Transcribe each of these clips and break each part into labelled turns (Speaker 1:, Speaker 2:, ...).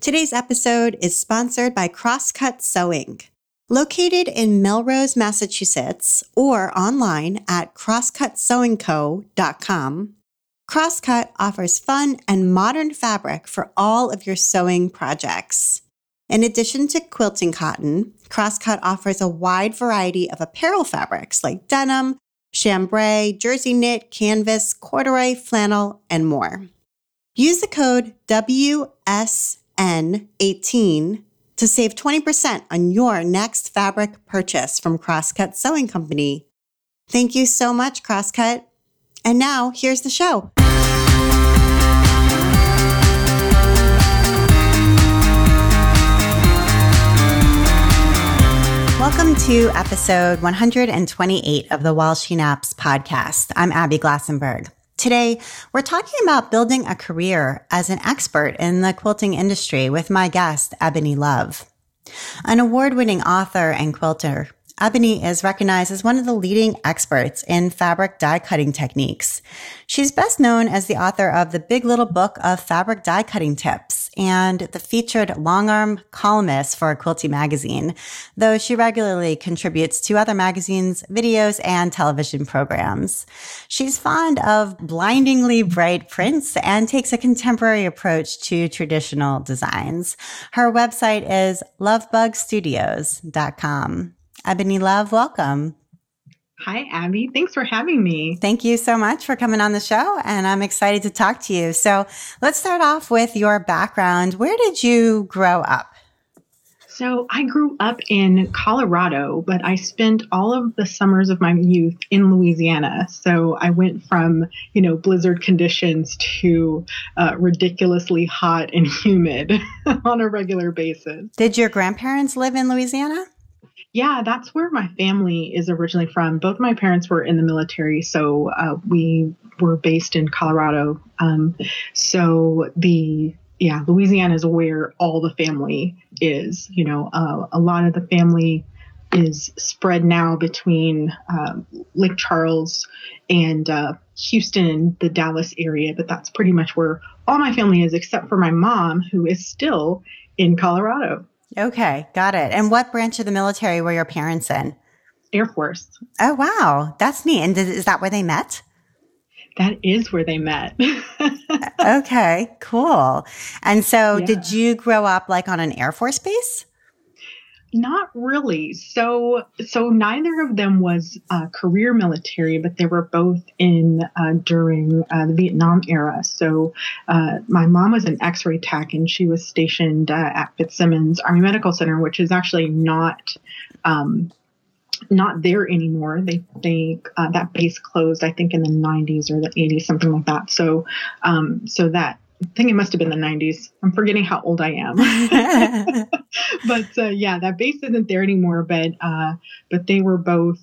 Speaker 1: Today's episode is sponsored by Crosscut Sewing. Located in Melrose, Massachusetts, or online at crosscutsewingco.com, Crosscut offers fun and modern fabric for all of your sewing projects. In addition to quilting cotton, Crosscut offers a wide variety of apparel fabrics like denim, chambray, jersey knit, canvas, corduroy, flannel, and more. Use the code WSN18 to save 20% on your next fabric purchase from Crosscut Sewing Company. Thank you so much, Crosscut. And now, here's the show. Welcome to episode 128 of the While She Naps podcast. I'm Abby Glassenberg. Today, we're talking about building a career as an expert in the quilting industry with my guest, Ebony Love. An award winning author and quilter, Ebony is recognized as one of the leading experts in fabric die cutting techniques. She's best known as the author of the Big Little Book of Fabric Die Cutting Tips and the featured long arm columnist for Quilty Magazine, though she regularly contributes to other magazines, videos, and television programs. She's fond of blindingly bright prints and takes a contemporary approach to traditional designs. Her website is lovebugstudios.com. Ebony Love, welcome.
Speaker 2: Hi, Abby. Thanks for having me.
Speaker 1: Thank you so much for coming on the show, and I'm excited to talk to you. So, let's start off with your background. Where did you grow up?
Speaker 2: So, I grew up in Colorado, but I spent all of the summers of my youth in Louisiana. So, I went from, you know, blizzard conditions to uh, ridiculously hot and humid on a regular basis.
Speaker 1: Did your grandparents live in Louisiana?
Speaker 2: Yeah, that's where my family is originally from. Both my parents were in the military, so uh, we were based in Colorado. Um, so the yeah, Louisiana is where all the family is. You know, uh, a lot of the family is spread now between um, Lake Charles and uh, Houston the Dallas area, but that's pretty much where all my family is, except for my mom, who is still in Colorado.
Speaker 1: Okay, got it. And what branch of the military were your parents in?
Speaker 2: Air Force.
Speaker 1: Oh, wow. That's neat. And is that where they met?
Speaker 2: That is where they met.
Speaker 1: okay, cool. And so, yeah. did you grow up like on an Air Force base?
Speaker 2: Not really. So, so neither of them was uh, career military, but they were both in uh, during uh, the Vietnam era. So, uh, my mom was an X-ray tech, and she was stationed uh, at Fitzsimons Army Medical Center, which is actually not. Um, not there anymore. They they uh, that base closed, I think, in the 90s or the 80s, something like that. So, um, so that I think it must have been the 90s. I'm forgetting how old I am. but uh, yeah, that base isn't there anymore. But uh, but they were both,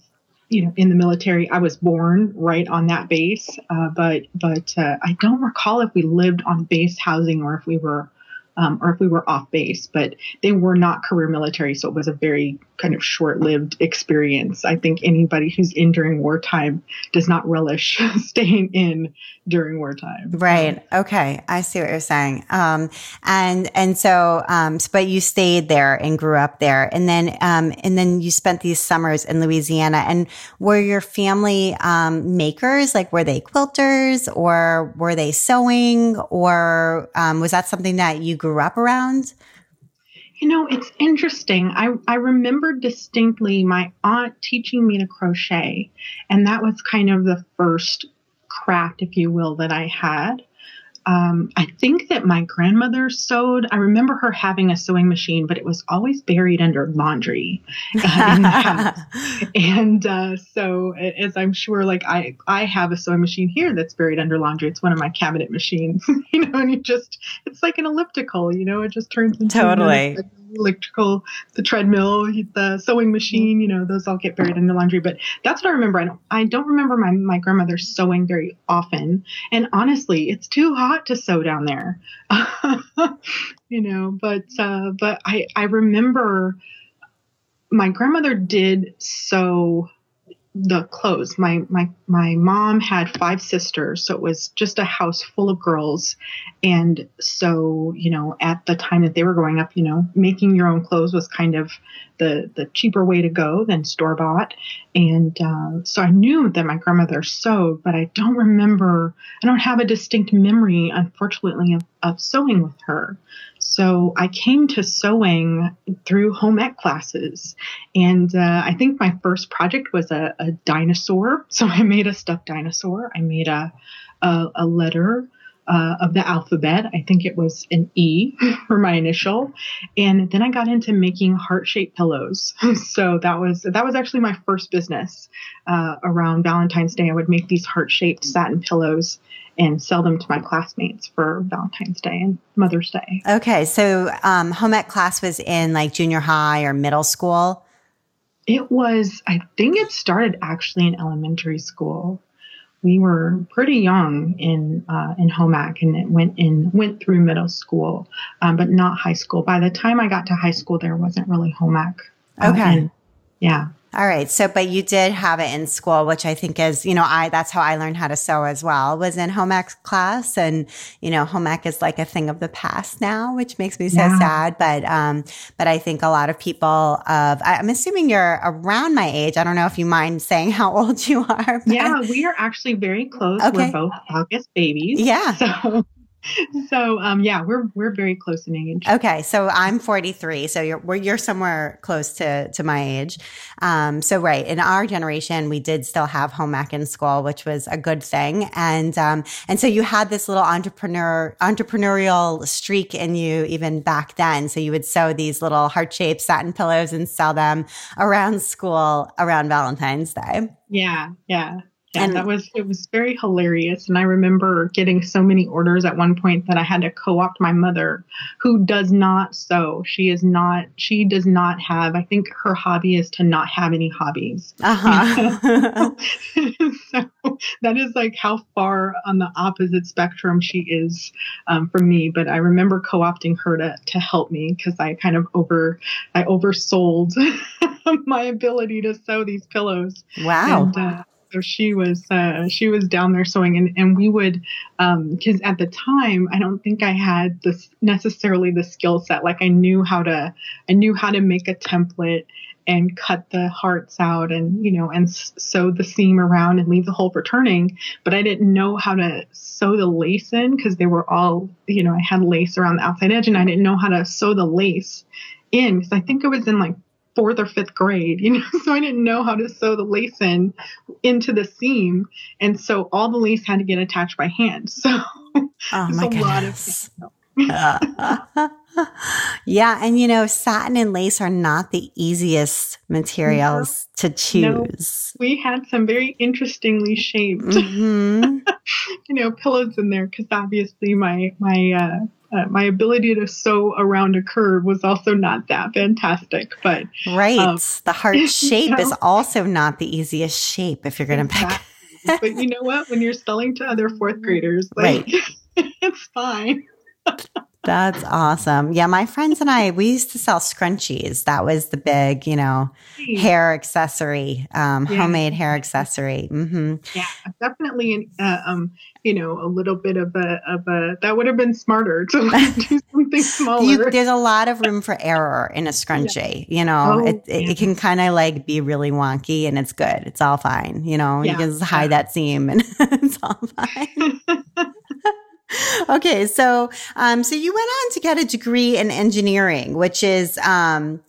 Speaker 2: you know, in the military. I was born right on that base, uh, but but uh, I don't recall if we lived on base housing or if we were um, or if we were off base, but they were not career military. So it was a very kind of short lived experience. I think anybody who's in during wartime does not relish staying in during wartime.
Speaker 1: Right. Okay. I see what you're saying. Um, and, and so, um, but you stayed there and grew up there. And then, um, and then you spent these summers in Louisiana and were your family, um, makers? Like, were they quilters or were they sewing or, um, was that something that you grew up around?
Speaker 2: You know, it's interesting. I, I remember distinctly my aunt teaching me to crochet, and that was kind of the first craft, if you will, that I had. Um, I think that my grandmother sewed. I remember her having a sewing machine, but it was always buried under laundry uh, in the house. And uh, so, as I'm sure, like I, I have a sewing machine here that's buried under laundry. It's one of my cabinet machines, you know, and you just, it's like an elliptical, you know, it just turns into
Speaker 1: totally
Speaker 2: electrical, the treadmill, the sewing machine, you know, those all get buried in the laundry. But that's what I remember. I don't, I don't remember my, my grandmother sewing very often. And honestly, it's too hot to sew down there, you know, but, uh, but I, I remember my grandmother did sew the clothes. My my my mom had five sisters, so it was just a house full of girls. And so, you know, at the time that they were growing up, you know, making your own clothes was kind of the the cheaper way to go than store bought. And uh, so I knew that my grandmother sewed, but I don't remember. I don't have a distinct memory, unfortunately, of, of sewing with her. So I came to sewing through home ec classes. And uh, I think my first project was a, a, dinosaur. So I made a stuffed dinosaur. I made a, a, a letter uh, of the alphabet. I think it was an E for my initial, and then I got into making heart-shaped pillows. so that was that was actually my first business. Uh, around Valentine's Day, I would make these heart-shaped satin pillows and sell them to my classmates for Valentine's Day and Mother's Day.
Speaker 1: Okay, so um, home ec class was in like junior high or middle school.
Speaker 2: It was. I think it started actually in elementary school we were pretty young in uh, in home ec and it went in went through middle school, um, but not high school. By the time I got to high school, there wasn't really home ec.
Speaker 1: Uh, okay. And,
Speaker 2: yeah.
Speaker 1: All right. So, but you did have it in school, which I think is, you know, I, that's how I learned how to sew as well, was in home ec class. And, you know, home ec is like a thing of the past now, which makes me so yeah. sad. But, um, but I think a lot of people of, I'm assuming you're around my age. I don't know if you mind saying how old you are.
Speaker 2: Yeah, we are actually very close. Okay. We're both August babies.
Speaker 1: Yeah.
Speaker 2: So so um, yeah, we're we're very close in age.
Speaker 1: Okay, so I'm 43, so you're you're somewhere close to to my age. Um, so right in our generation, we did still have home ec in school, which was a good thing, and um, and so you had this little entrepreneur entrepreneurial streak in you even back then. So you would sew these little heart shaped satin pillows and sell them around school around Valentine's Day.
Speaker 2: Yeah, yeah and that was it was very hilarious. And i remember getting so many orders at one point that i had to co-opt my mother who does not sew. She is not she does not have i think her hobby is to not have any hobbies. Uh-huh. so that is like how far on the opposite spectrum she is um, from me. But i remember co-opting her to, to help me because i kind of over i oversold my ability to sew these pillows.
Speaker 1: Wow. And, uh,
Speaker 2: so she was uh, she was down there sewing and, and we would because um, at the time i don't think i had this necessarily the skill set. Like i knew how to i knew how to make a template and cut the hearts out and you know and sew the seam around and leave the hole for turning but i didn't know how to sew the lace in because they were all you know i had lace around the outside edge and i didn't know how to sew the lace in because i think it was in like fourth or fifth grade, you know, so I didn't know how to sew the lace in into the seam. And so all the lace had to get attached by hand. So
Speaker 1: oh my goodness. yeah. And you know, satin and lace are not the easiest materials no, to choose.
Speaker 2: No. We had some very interestingly shaped, mm-hmm. you know, pillows in there because obviously my, my, uh, uh, my ability to sew around a curve was also not that fantastic. But
Speaker 1: right, um, the heart shape you know, is also not the easiest shape if you're going to exactly.
Speaker 2: pick. but you know what? When you're selling to other fourth graders, like, right. it's fine.
Speaker 1: That's awesome. Yeah, my friends and I, we used to sell scrunchies. That was the big, you know, hair accessory, um, yeah. homemade hair accessory.
Speaker 2: Mm-hmm. Yeah, definitely. Uh, um, you know, a little bit of a of a that would have been smarter to do something smaller. You,
Speaker 1: there's a lot of room for error in a scrunchie. Yeah. You know, oh, it, it, yeah. it can kind of like be really wonky, and it's good. It's all fine. You know, you can just hide that seam, and it's all fine. okay, so um, so you went on to get a degree in engineering, which is um,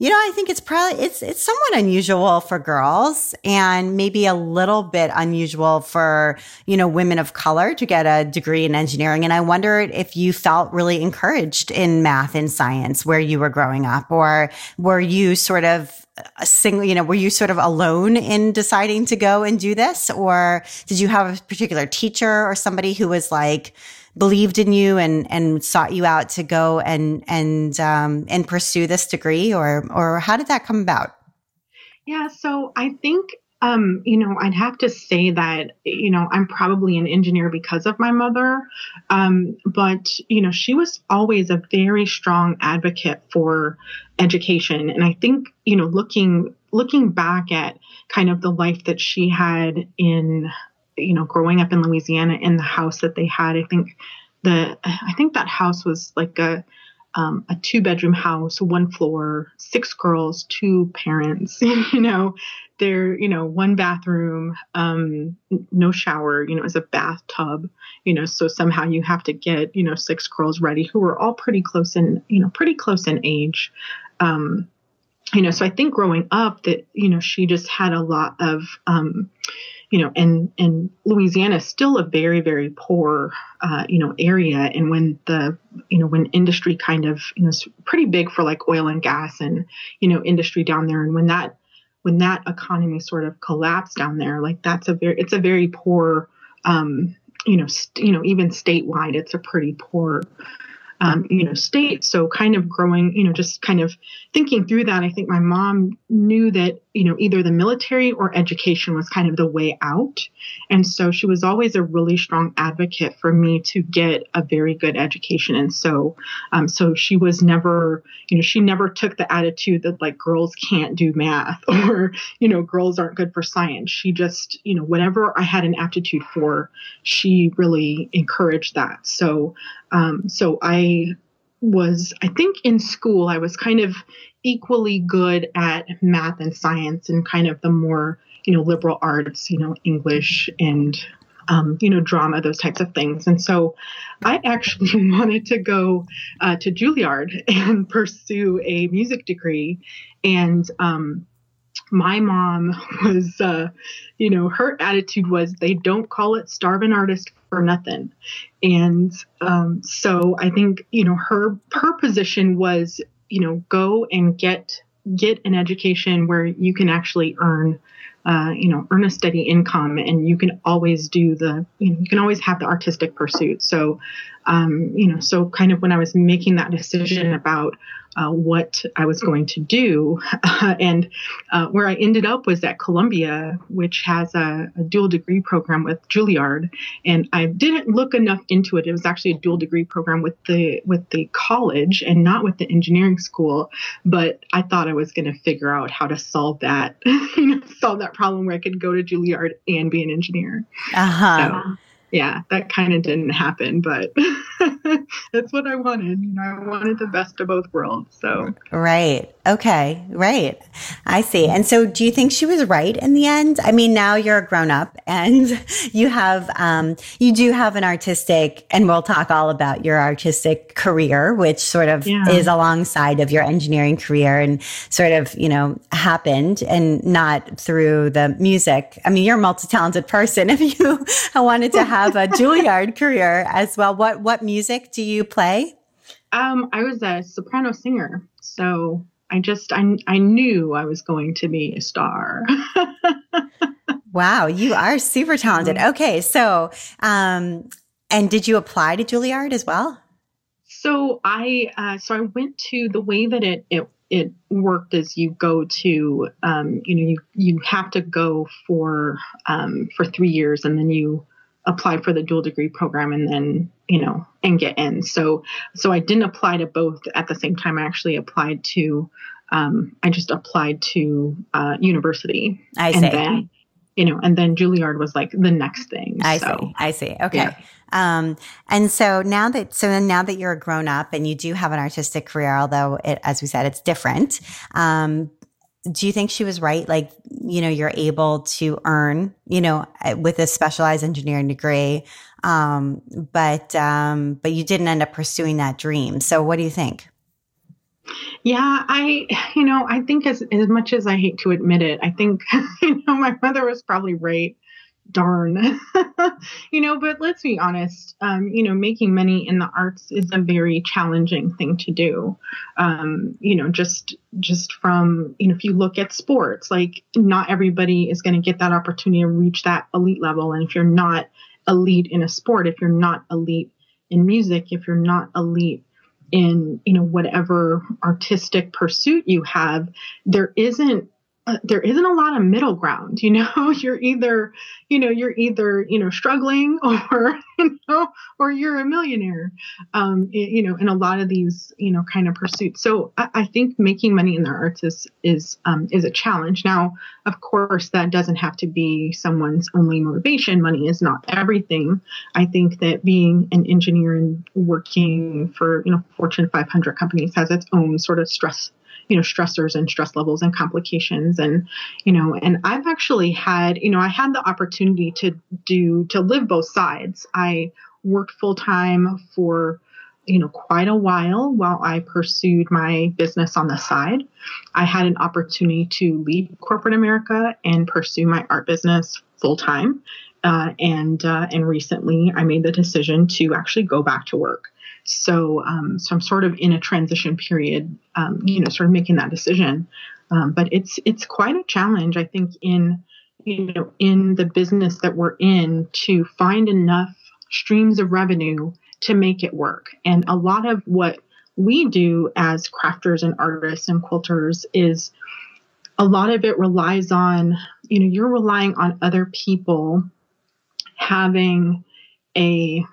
Speaker 1: you know, I think it's probably it's it's somewhat unusual for girls and maybe a little bit unusual for, you know, women of color to get a degree in engineering. And I wondered if you felt really encouraged in math and science where you were growing up or were you sort of a single, you know, were you sort of alone in deciding to go and do this or did you have a particular teacher or somebody who was like, believed in you and and sought you out to go and and um, and pursue this degree, or or how did that come about?
Speaker 2: Yeah, so I think Um, you know, I'd have to say that, you know, I'm probably an engineer because of my mother. Um, but, you know, she was always a very strong advocate for education. And I think, you know, looking looking back at kind of the life that she had in, you know, growing up in Louisiana in the house that they had, I think the I think that house was like a um, a two bedroom house, one floor, six girls, two parents, you know, there, you know, one bathroom, um, no shower, you know, as a bathtub, you know, so somehow you have to get, you know, six girls ready who were all pretty close in, you know, pretty close in age. Um, you know, so I think growing up that, you know, she just had a lot of, um, you know, and and Louisiana is still a very very poor, uh, you know, area. And when the, you know, when industry kind of, you know, it's pretty big for like oil and gas and, you know, industry down there. And when that when that economy sort of collapsed down there, like that's a very it's a very poor, um, you know, st- you know, even statewide, it's a pretty poor um, you know, state. So kind of growing, you know, just kind of thinking through that, I think my mom knew that, you know, either the military or education was kind of the way out. And so she was always a really strong advocate for me to get a very good education. And so, um, so she was never, you know, she never took the attitude that like girls can't do math or, you know, girls aren't good for science. She just, you know, whatever I had an aptitude for, she really encouraged that. So, um, so I was, I think in school, I was kind of equally good at math and science and kind of the more, you know, liberal arts, you know, English and, um, you know, drama, those types of things. And so I actually wanted to go uh, to Juilliard and pursue a music degree. And, um, my mom was, uh, you know, her attitude was they don't call it starving artist for nothing. And um, so I think, you know, her her position was, you know, go and get get an education where you can actually earn uh, you know, earn a steady income, and you can always do the, you know, you can always have the artistic pursuit. So, um, you know, so kind of when I was making that decision about uh, what I was going to do. Uh, and uh, where I ended up was at Columbia, which has a, a, dual degree program with Juilliard. And I didn't look enough into it. It was actually a dual degree program with the with the college and not with the engineering school. But I thought I was going to figure out how to solve that, you know, solve that problem where I could go to Juilliard and be an engineer.
Speaker 1: Uh huh.
Speaker 2: So, yeah, that kind of didn't happen, but that's what I wanted. You know, I wanted the best of both worlds. So,
Speaker 1: right. Okay. Right. I see. And so do you think she was right in the end? I mean, now you're a grown up and you have, um, you do have an artistic, and we'll talk all about your artistic career, which sort of yeah. is alongside of your engineering career and sort of, you know, happened and not through the music. I mean, you're a multi talented person. If you wanted to have a Juilliard career as well, what, what music do you play?
Speaker 2: Um, I was a soprano singer. So I just I I knew I was going to be a star.
Speaker 1: wow, you are super talented. Okay, so um and did you apply to Juilliard as well?
Speaker 2: So I uh, so I went to the way that it it it worked is you go to um, you know you you have to go for um, for three years and then you apply for the dual degree program and then you know and get in. So so i didn't apply to both at the same time. I actually applied to um, i just applied to uh, university.
Speaker 1: I
Speaker 2: and
Speaker 1: see.
Speaker 2: then, you know and then juilliard was like the next thing
Speaker 1: i
Speaker 2: so,
Speaker 1: see. I see. Okay. Yeah. Um, and so now that, so now that you're a grown up and you do have an artistic career, although it, as we said, it's different. Um, do you think she was right? Like, you know, you're able to earn, you know, eh, with a specialized engineering degree, um, but um, but you didn't end up pursuing that dream. So, what do you think?
Speaker 2: Yeah, I, you know, I think as as much as I hate to admit it, I think, you know, my mother was probably right darn. You know but let's be honest um, you know making money in the arts is a very challenging thing to do. Um, you know just just from you know if you look at sports like not everybody is going to get that opportunity to reach that elite level. And if you're not elite in a sport if you're not elite in music if you're not elite in you know whatever artistic pursuit you have there isn't uh, there isn't a lot of middle ground you know? You're either you know you're either you know struggling or you know or you're a millionaire um you know in a lot of these you know kind of pursuits. So i, I think making money in the arts is is um, is a challenge. Now of course that doesn't have to be someone's only motivation. Money is not everything. I think that being an engineer and working for you know fortune 500 companies has its own sort of stress you know stressors and stress levels and complications. And you know and i've actually had you know i had the opportunity to do to live both sides. I worked full time for you know quite a while while i pursued my business on the side. I had an opportunity to leave corporate america and pursue my art business full time uh, and uh, and recently i made the decision to actually go back to work so, um, so I'm sort of in a transition period, um, you know, sort of making that decision. Um, but it's it's quite a challenge, I think, in you know in the business that we're in to find enough streams of revenue to make it work. And a lot of what we do as crafters and artists and quilters is a lot of it relies on you know you're relying on other people having a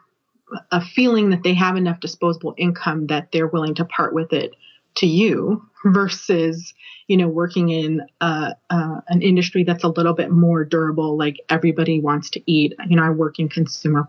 Speaker 2: a feeling that they have enough disposable income that they're willing to part with it to you versus you know working in uh, uh, an industry that's a little bit more durable like everybody wants to eat. You know i work in consumer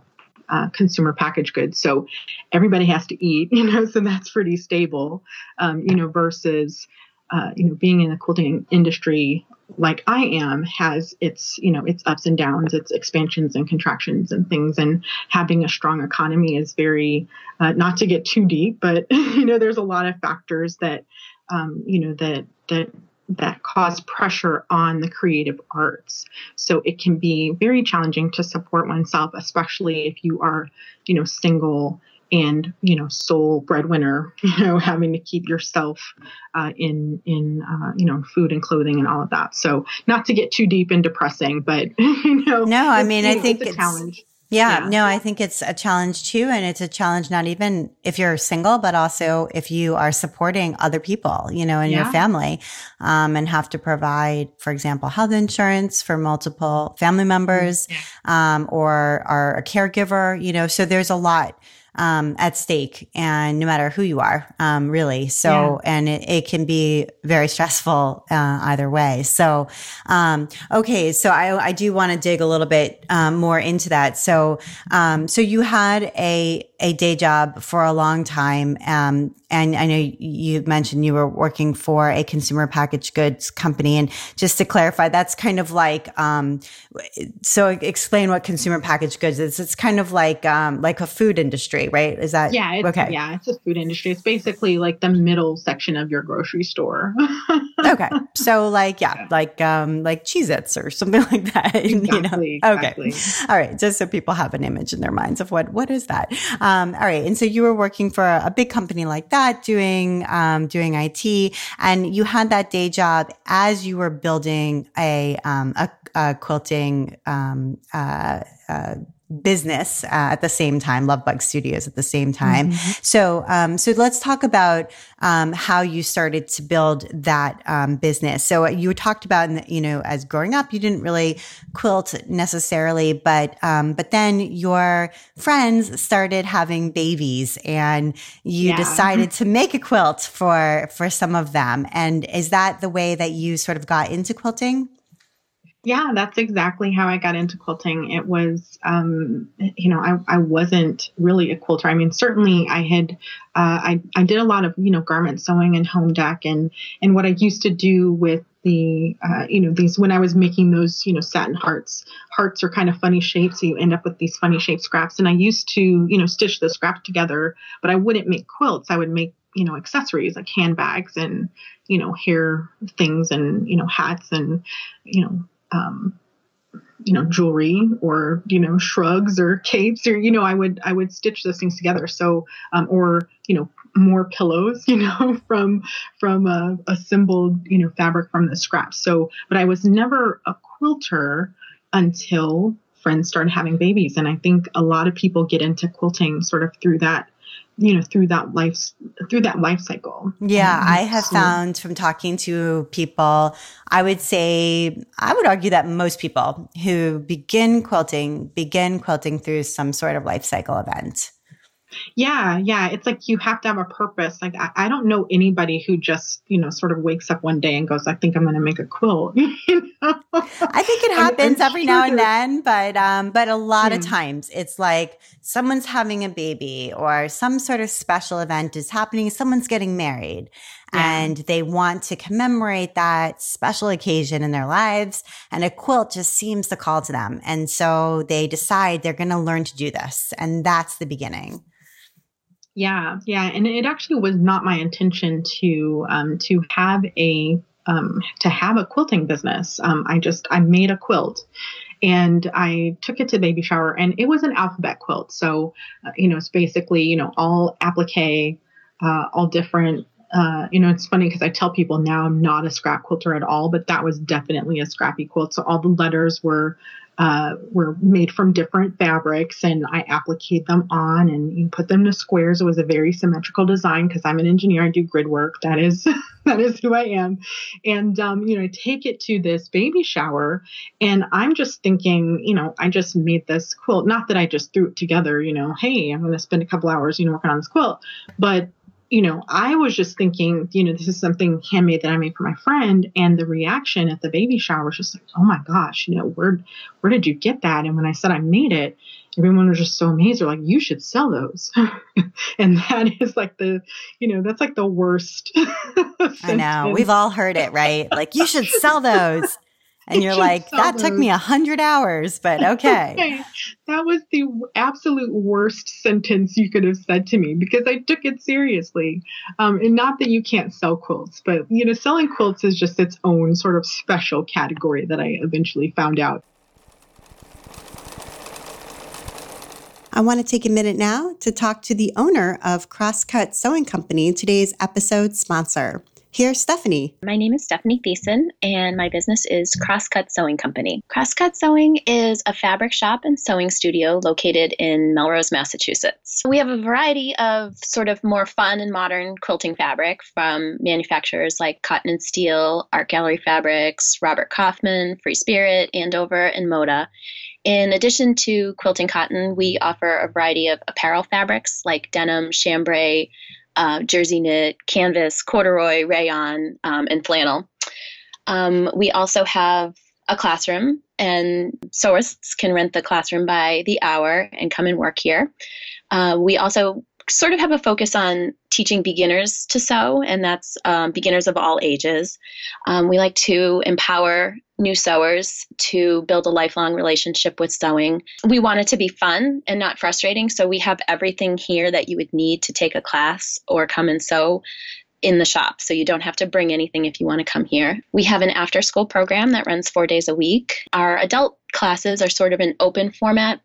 Speaker 2: uh, consumer packaged goods so everybody has to eat you know so that's pretty stable um, you know versus uh, you know being in the quilting industry like I am has its you know its ups and downs, its expansions and contractions and things. And having a strong economy is very uh, not to get too deep, but you know there's a lot of factors that um, you know that that that cause pressure on the creative arts. So it can be very challenging to support oneself, especially if you are you know single and you know sole breadwinner you know having to keep yourself uh, in in uh, you know food and clothing and all of that so not to get too deep and depressing but you know
Speaker 1: no i mean i think
Speaker 2: it's a challenge
Speaker 1: yeah, yeah, no, I think it's a challenge too. And it's a challenge not even if you're single, but also if you are supporting other people, you know, in yeah. your family, um, and have to provide, for example, health insurance for multiple family members, um, or are a caregiver, you know, so there's a lot um, at stake and no matter who you are, um, really. So, yeah. and it, it, can be very stressful, uh, either way. So, um, okay. So I, I do want to dig a little bit, um, more into that. So, um, so you had a, a day job for a long time. Um, and I know you mentioned you were working for a consumer packaged goods company. And just to clarify, that's kind of like, um, so explain what consumer packaged goods is. It's kind of like, um, like a food industry, right? Is that
Speaker 2: yeah? okay. Yeah, it's a food industry. It's basically like the middle section of your grocery store.
Speaker 1: okay, so like yeah, like um, like Cheez-Its or something like that.
Speaker 2: Exactly.
Speaker 1: you know? Okay. Exactly. All right, just so people have an image in their minds of what what is that. Um, all right, and so you were working for a, a big company like that, doing um, doing IT, and you had that day job as you were building a um, a, a quilting um, uh, uh, business uh, at the same time, Lovebug Studios at the same time. Mm-hmm. So, um, so let's talk about um, how you started to build that um, business. So you talked about, you know, as growing up, you didn't really quilt necessarily, but um, but then your friends started having babies, and you yeah. decided to make a quilt for for some of them. And is that the way that you sort of got into quilting?
Speaker 2: Yeah, that's exactly how I got into quilting. It was, um, you know, I, I wasn't really a quilter. I mean, certainly I had, uh, I, I did a lot of, you know, garment sewing and home ec and, and what I used to do with the, uh, you know, these, when I was making those, you know, satin hearts, hearts are kind of funny shapes. So you end up with these funny shaped scraps. And I used to, you know, stitch the scrap together, but I wouldn't make quilts. I would make, you know, accessories like handbags and, you know, hair things and, you know, hats and, you know, um, you know jewelry or you know shrugs or capes or you know i would i would stitch those things together. So um, or you know more pillows you know from from a assembled you know fabric from the scraps so but i was never a quilter until friends started having babies. And i think a lot of people get into quilting sort of through that you know through that life through that life cycle
Speaker 1: yeah um, i have so. found from talking to people i would say i would argue that most people who begin quilting begin quilting through some sort of life cycle event
Speaker 2: yeah, yeah. It's like you have to have a purpose. Like I, I, don't know anybody who just, you know, sort of wakes up one day and goes, I think I'm gonna make a quilt. you
Speaker 1: know? I think it happens every sure now and then, but um, but a lot of times it's like someone's having a baby or some sort of special event is happening, someone's getting married. Yeah. And they want to commemorate that special occasion in their lives. And a quilt just seems to call to them. And so they decide they're going to learn to do this. And that's the beginning.
Speaker 2: Yeah, yeah, and it actually was not my intention to um, to have a um, to have a quilting business. Um, I just I made a quilt, and I took it to baby shower, and it was an alphabet quilt. So, uh, you know, it's basically you know all applique, uh, all different. Uh, you know, it's funny because I tell people now I'm not a scrap quilter at all, but that was definitely a scrappy quilt. So all the letters were uh, were made from different fabrics and I appliqued them on and you put them to squares. It was a very symmetrical design because I'm an engineer. I do grid work. That is that is who I am. And um, you know, I take it to this baby shower and I'm just thinking, you know, I just made this quilt. Not that I just threw it together, you know, hey, I'm gonna spend a couple hours, you know, working on this quilt. But you know, I was just thinking, you know, this is something handmade that I made for my friend, and the reaction at the baby shower was just like, oh my gosh, you know, where where did you get that? And when I said I made it, everyone was just so amazed. They're like, you should sell those, and that is like the, you know, that's like the worst.
Speaker 1: I know we've all heard it, right? Like you should sell those. And you're like, that took me a hundred hours, but okay.
Speaker 2: that was the absolute worst sentence you could have said to me because I took it seriously. Um, and not that you can't sell quilts, but you know, selling quilts is just its own sort of special category that I eventually found out.
Speaker 1: I want to take a minute now to talk to the owner of Crosscut Sewing Company, today's episode sponsor. Here's Stephanie.
Speaker 3: My name is Stephanie Thiessen, and my business is Crosscut Sewing Company. Crosscut Sewing is a fabric shop and sewing studio located in Melrose, Massachusetts. We have a variety of sort of more fun and modern quilting fabric from manufacturers like Cotton and Steel, Art Gallery Fabrics, Robert Kaufman, Free Spirit, Andover, and Moda. In addition to quilting cotton, we offer a variety of apparel fabrics like denim, chambray, uh, jersey knit, canvas, corduroy, rayon, um, and flannel. Um, we also have a classroom, and sewists can rent the classroom by the hour and come and work here. Uh, we also sort of have a focus on teaching beginners to sew, and that's um, beginners of all ages. Um, we like to empower new sewers to build a lifelong relationship with sewing. We want it to be fun and not frustrating, so we have everything here that you would need to take a class or come and sew in the shop. So you don't have to bring anything if you want to come here. We have an after school program that runs four days a week. Our adult classes are sort of an open format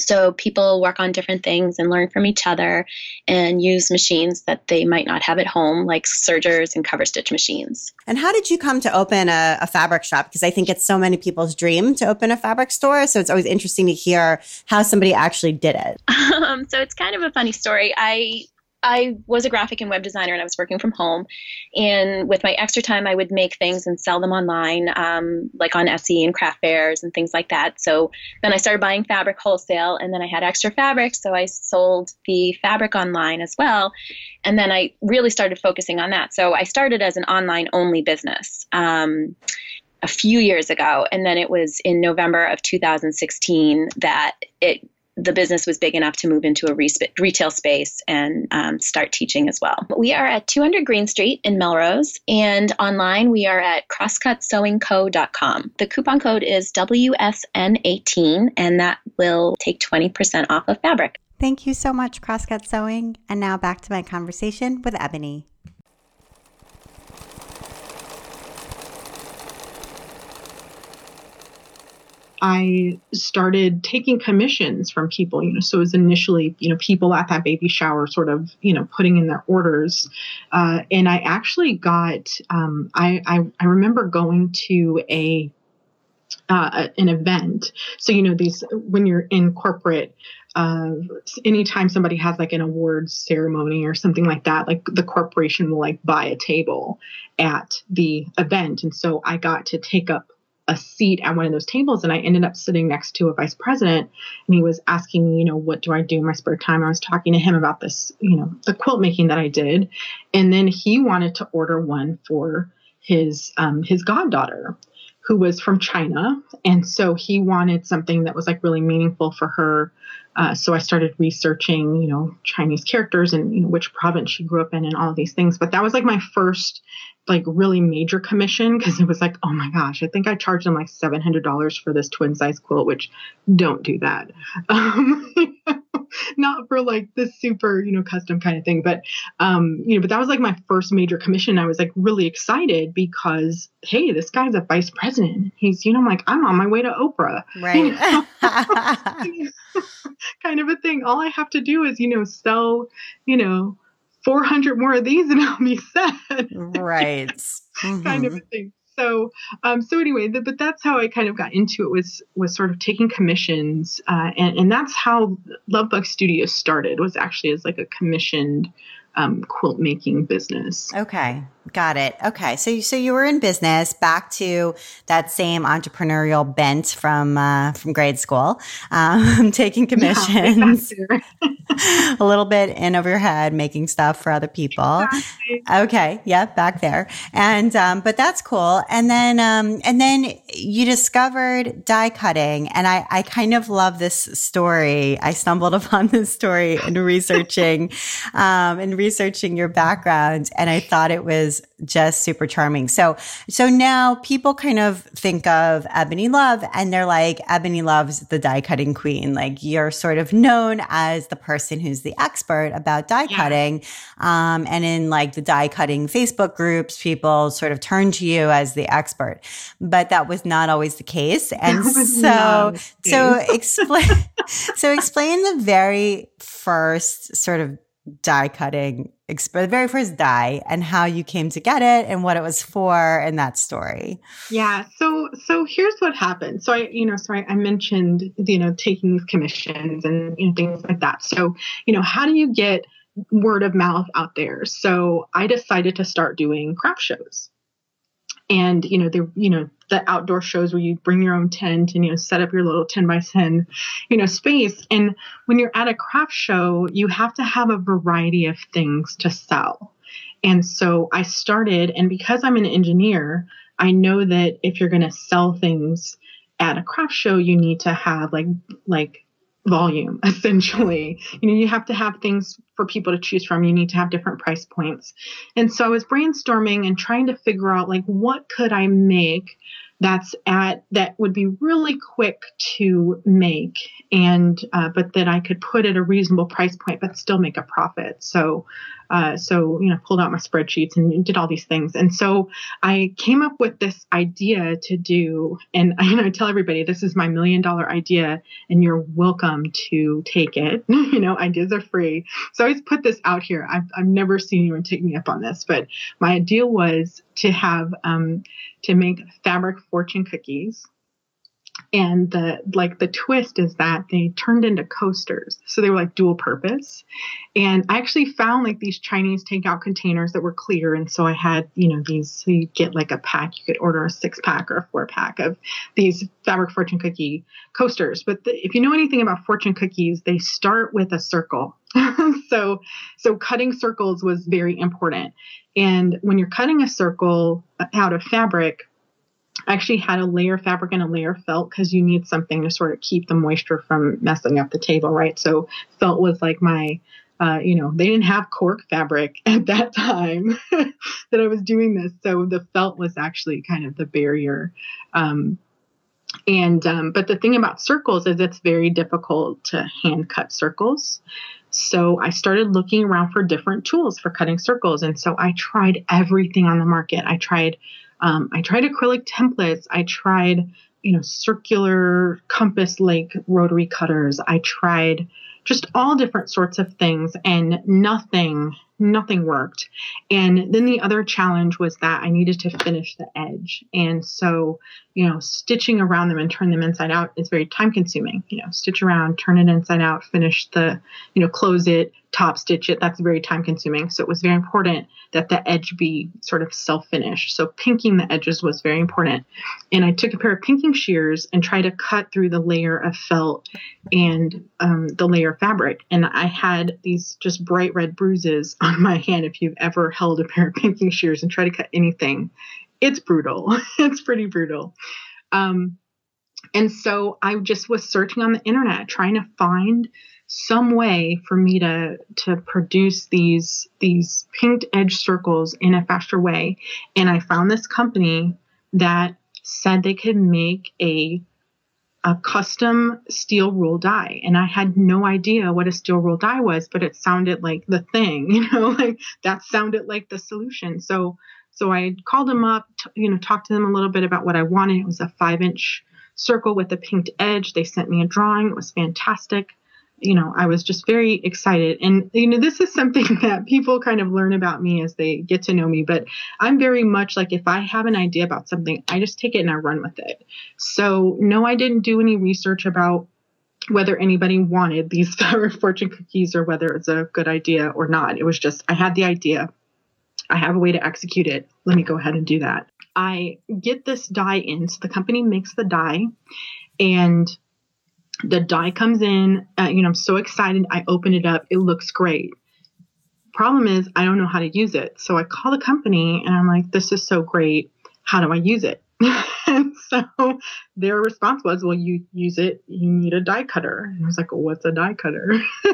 Speaker 3: so people work on different things and learn from each other and use machines that they might not have at home, like sergers and cover stitch machines.
Speaker 1: And how did you come to open a, a fabric shop? Because I think it's so many people's dream to open a fabric store. So it's always interesting to hear how somebody actually did it.
Speaker 3: Um, so it's kind of a funny story. I I was a graphic and web designer and I was working from home. And with my extra time, I would make things and sell them online, um, like on Etsy and craft fairs and things like that. So then I started buying fabric wholesale and then I had extra fabric. So I sold the fabric online as well. And then I really started focusing on that. So I started as an online only business. Um, a few years ago, and then it was in November of 2016 that it the business was big enough to move into a retail space and um, start teaching as well. We are at 200 Green Street in Melrose, and online we are at crosscutsewingco.com. The coupon code is WSN18, and that will take 20% off of fabric.
Speaker 1: Thank you so much, Crosscut Sewing. And now back to my conversation with Ebony.
Speaker 2: I started taking commissions from people, you know, so it was initially, you know, people at that baby shower sort of, you know, putting in their orders. Uh, and I actually got, um, I, I, I remember going to a, uh, an event. So, you know, these, when you're in corporate, uh, anytime somebody has like an awards ceremony or something like that, like the corporation will like buy a table at the event. And so I got to take up a seat at one of those tables and I ended up sitting next to a vice president and he was asking me, you know, what do I do in my spare time? I was talking to him about this, you know, the quilt making that I did. And then he wanted to order one for his um, his goddaughter who was from China. And so he wanted something that was like really meaningful for her. Uh, so I started researching, you know, Chinese characters and you know, which province she grew up in and all these things. But that was like my first like really major commission because it was like, oh my gosh, I think I charged them like seven hundred dollars for this twin size quilt, which don't do that. Um, not for like this super, you know, custom kind of thing. But um, you know, but that was like my first major commission. I was like really excited because hey, this guy's a vice president. He's, you know, I'm like, I'm on my way to Oprah.
Speaker 1: Right.
Speaker 2: kind of a thing. All I have to do is, you know, sell, you know, 400 more of these and I'll be set.
Speaker 1: right.
Speaker 2: Mm-hmm. kind of a mm-hmm. thing. So, um, so anyway, the, but that's how I kind of got into it was was sort of taking commissions, uh, and and that's how Lovebug Studios started. Was actually as like a commissioned um, quilt making business.
Speaker 1: Okay, got it. Okay, so so you were in business. Back to that same entrepreneurial bent from uh, from grade school, um, taking commissions, yeah, a little bit in over your head, making stuff for other people. Exactly. Okay, yeah, back there, and um, but that's cool. And then um, and then you discovered die cutting, and I I kind of love this story. I stumbled upon this story in researching um, and researching your background and I thought it was just super charming. So, so now people kind of think of Ebony Love and they're like, Ebony Love's the die cutting queen. Like you're sort of known as the person who's the expert about die yeah. cutting. Um, and in like the die cutting Facebook groups, people sort of turn to you as the expert, but that was not always the case. And so, so explain, so explain the very first sort of die cutting, the very first die, and how you came to get it and what it was for, and that story.
Speaker 2: Yeah. So, so here's what happened. So I, you know, so I, I mentioned, you know, taking these commissions and you know, things like that. So, you know, how do you get word of mouth out there? So I decided to start doing craft shows and you know the you know the outdoor shows where you bring your own tent and you know set up your little 10 by 10 you know space. And when you're at a craft show you have to have a variety of things to sell. And so i started and because i'm an engineer i know that if you're going to sell things at a craft show you need to have like like volume essentially. You know you have to have things for people to choose from. You need to have different price points. And so i was brainstorming and trying to figure out like what could i make that's at that would be really quick to make and uh, but that i could put at a reasonable price point but still make a profit. So uh, so you know pulled out my spreadsheets and did all these things. And so i came up with this idea to do and you know, I tell everybody this is my million dollar idea and you're welcome to take it. You know ideas are free. So i always put this out here. I've, I've never seen anyone take me up on this but my idea was to have um, to make fabric fortune cookies and the like the twist is that they turned into coasters. So they were like dual purpose. And i actually found like these chinese takeout containers that were clear. And so i had you know these so you get like a pack. You could order a six pack or a four pack of these fabric fortune cookie coasters. But the, if you know anything about fortune cookies they start with a circle. So so cutting circles was very important. And when you're cutting a circle out of fabric I actually had a layer fabric and a layer felt because you need something to sort of keep the moisture from messing up the table, right? So felt was like my, uh, you know, they didn't have cork fabric at that time that I was doing this, so the felt was actually kind of the barrier. Um, and um, but the thing about circles is it's very difficult to hand cut circles. So I started looking around for different tools for cutting circles, and so I tried everything on the market. I tried um, I tried acrylic templates. I tried, you know, circular compass like rotary cutters. I tried just all different sorts of things, and nothing nothing worked. And then the other challenge was that I needed to finish the edge. And so, you know, stitching around them and turn them inside out is very time consuming. You know, stitch around, turn it inside out, finish the, you know, close it, top stitch it. That's very time consuming. So it was very important that the edge be sort of self finished. So pinking the edges was very important. And I took a pair of pinking shears and tried to cut through the layer of felt and um, the layer of fabric. And I had these just bright red bruises on my hand. If you've ever held a pair of pinking shears and tried to cut anything, it's brutal. it's pretty brutal. Um, and so I just was searching on the internet trying to find some way for me to to produce these these pinked edge circles in a faster way. And i found this company that said they could make a a custom steel rule die. And i had no idea what a steel rule die was but it sounded like the thing you know like that sounded like the solution. So so i called them up t- you know talked to them a little bit about what i wanted. It was a five inch circle with a pinked edge. They sent me a drawing. It was fantastic you know, I was just very excited. And, you know, this is something that people kind of learn about me as they get to know me. But I'm very much like if I have an idea about something, I just take it and I run with it. So, no, I didn't do any research about whether anybody wanted these fortune cookies or whether it's a good idea or not. It was just, I had the idea. I have a way to execute it. Let me go ahead and do that. I get this die in. So the company makes the die and the die comes in. Uh, you know, I'm so excited. I open it up. It looks great. Problem is, I don't know how to use it. So I call the company and I'm like, this is so great. How do I use it? and so their response was, well, you use it. You need a die cutter. And I was like, well, what's a die cutter?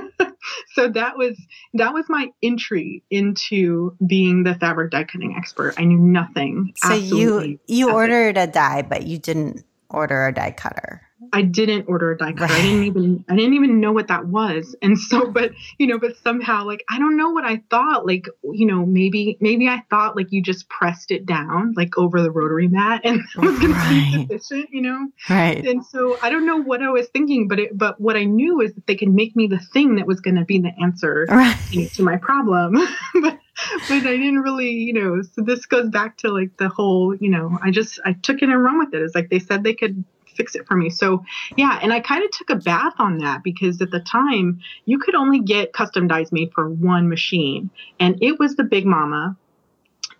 Speaker 2: so that was that was my entry into being the fabric die cutting expert. I knew nothing.
Speaker 1: So you you nothing. ordered a die, but you didn't order a die cutter.
Speaker 2: I didn't order a die cutter. I didn't even I didn't even know what that was. And so but you know, but somehow like I don't know what I thought. Like, you know, maybe maybe I thought like you just pressed it down like over the rotary mat and it was gonna right. be sufficient, you know?
Speaker 1: Right.
Speaker 2: And so I don't know what I was thinking, but it but what I knew is that they could make me the thing that was gonna be the answer right. to my problem. but but I didn't really, you know, so this goes back to like the whole, you know, I just I took it and run with it. It's like they said they could fix it for me. So yeah, and I kind of took a bath on that because at the time you could only get custom dies made for one machine, and it was the Big Mama.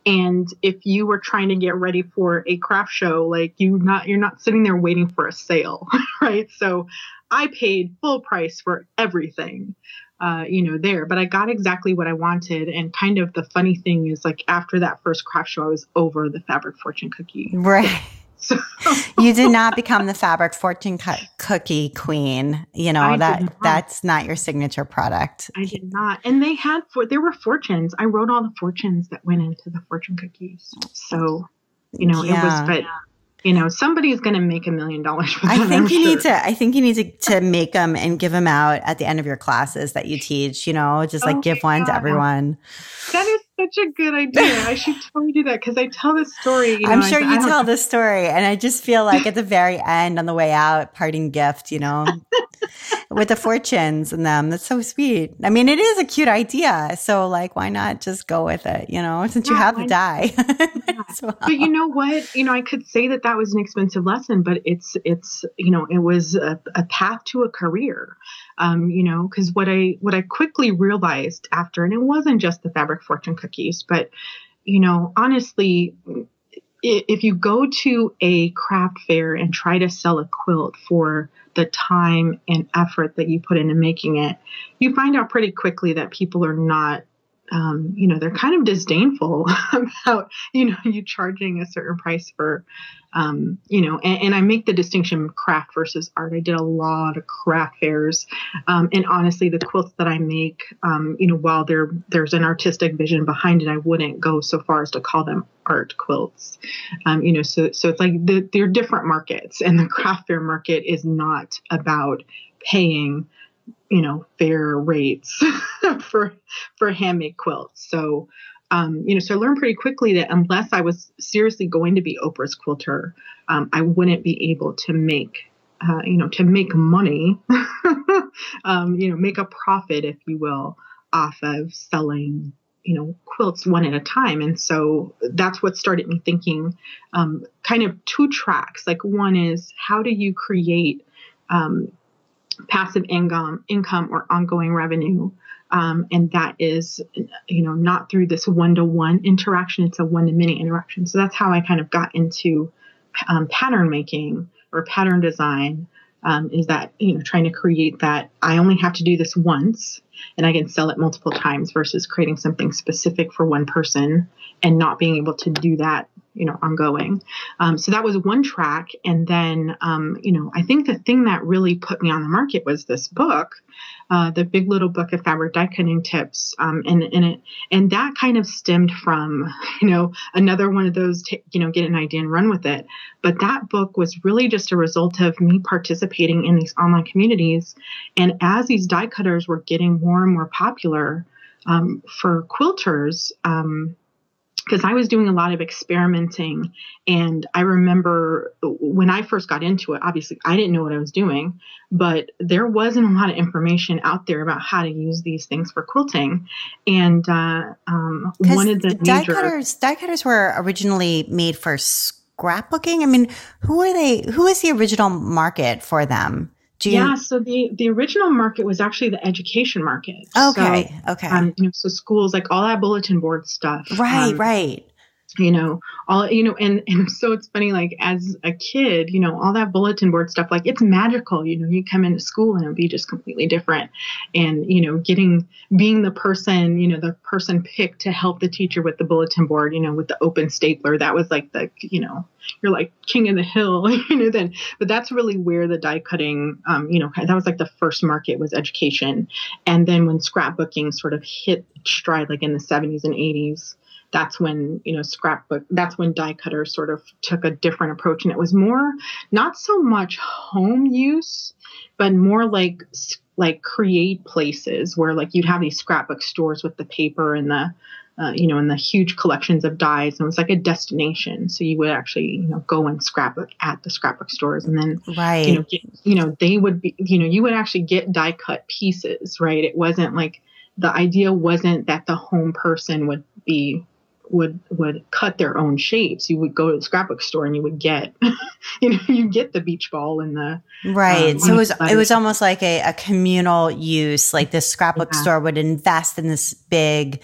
Speaker 2: And if you were trying to get ready for a craft show, like you not you're not sitting there waiting for a sale, right? So I paid full price for everything. Uh, you know, there, but I got exactly what I wanted. And kind of the funny thing is, like, after that first craft show, I was over the fabric fortune cookie.
Speaker 1: Right. So. you did not become the fabric fortune cookie queen. You know I that not. that's not your signature product.
Speaker 2: I did not. And they had for there were fortunes. I wrote all the fortunes that went into the fortune cookies. So, you know, yeah. it was but you know, somebody's going to make a million dollars.
Speaker 1: I think I'm you sure. need to. I think you need to, to make them and give them out at the end of your classes that you teach. You know, just like oh give one God. to everyone.
Speaker 2: That is such a good idea. I should totally do that because I tell this story. You know,
Speaker 1: I'm sure you tell this story, and I just feel like at the very end, on the way out, parting gift, you know, with the fortunes and them. That's so sweet. I mean, it is a cute idea. So, like, why not just go with it? You know, since yeah, you have the die.
Speaker 2: well. But you know what? You know, I could say that that was an expensive lesson, but it's it's you know, it was a, a path to a career um, you know, because what I what I quickly realized after, and it wasn't just the fabric fortune cookies, but you know, honestly, if you go to a craft fair and try to sell a quilt for the time and effort that you put into making it, you find out pretty quickly that people are not um, you know, they're kind of disdainful about, you know, you charging a certain price for, um, you know, and, and, I make the distinction craft versus art. I did a lot of craft fairs, um, and honestly, the quilts that I make, um, you know, while there there's an artistic vision behind it, I wouldn't go so far as to call them art quilts. Um, you know, so so it's like the, they're different markets, and the craft fair market is not about paying you know fair rates for for handmade quilts. So um, you know so i learned pretty quickly that unless i was seriously going to be oprah's quilter um, i wouldn't be able to make uh, you know to make money um, you know make a profit if you will off of selling you know quilts one at a time. And so that's what started me thinking um, kind of two tracks. Like one is how do you create um, passive income income or ongoing revenue um, and that is you know not through this one-to-one interaction it's a one-to-many interaction. So that's how i kind of got into um, pattern making or pattern design um, is that you know trying to create that i only have to do this once and i can sell it multiple times versus creating something specific for one person and not being able to do that you know ongoing. Um, so that was one track. And then um, you know i think the thing that really put me on the market was this book uh, the big little book of fabric die cutting tips. Um, and, and it and that kind of stemmed from you know another one of those t- you know get an idea and run with it. But that book was really just a result of me participating in these online communities. And as these die cutters were getting more and more popular um, for quilters um, because I was doing a lot of experimenting. And I remember when I first got into it, obviously I didn't know what I was doing, but there wasn't a lot of information out there about how to use these things for quilting. And uh, um, one of the
Speaker 1: die
Speaker 2: major,
Speaker 1: cutters, die cutters were originally made for scrapbooking. I mean, who are they? Who is the original market for them?
Speaker 2: You, yeah, so the the original market was actually the education market.
Speaker 1: Okay,
Speaker 2: so,
Speaker 1: okay.
Speaker 2: Um, you know, so schools like all that bulletin board stuff.
Speaker 1: Right,
Speaker 2: um,
Speaker 1: right
Speaker 2: you know all you know and and so it's funny like as a kid you know all that bulletin board stuff like it's magical you know you come into school and it'll be just completely different and you know getting being the person you know the person picked to help the teacher with the bulletin board you know with the open stapler that was like the you know you're like king of the hill you know then but that's really where the die cutting um, you know that was like the first market was education and then when scrapbooking sort of hit stride like in the 70s and 80s that's when you know scrapbook that's when die cutters sort of took a different approach and it was more not so much home use but more like like create places where like you'd have these scrapbook stores with the paper and the uh, you know, and the huge collections of dies, and it was like a destination. So you would actually, you know, go and scrapbook at the scrapbook stores, and then,
Speaker 1: right,
Speaker 2: you know, get, you know, they would be, you know, you would actually get die cut pieces, right? It wasn't like the idea wasn't that the home person would be would would cut their own shapes. You would go to the scrapbook store and you would get, you know, you get the beach ball and the
Speaker 1: right. Um, so it was it was almost like a, a communal use. Like the scrapbook yeah. store would invest in this big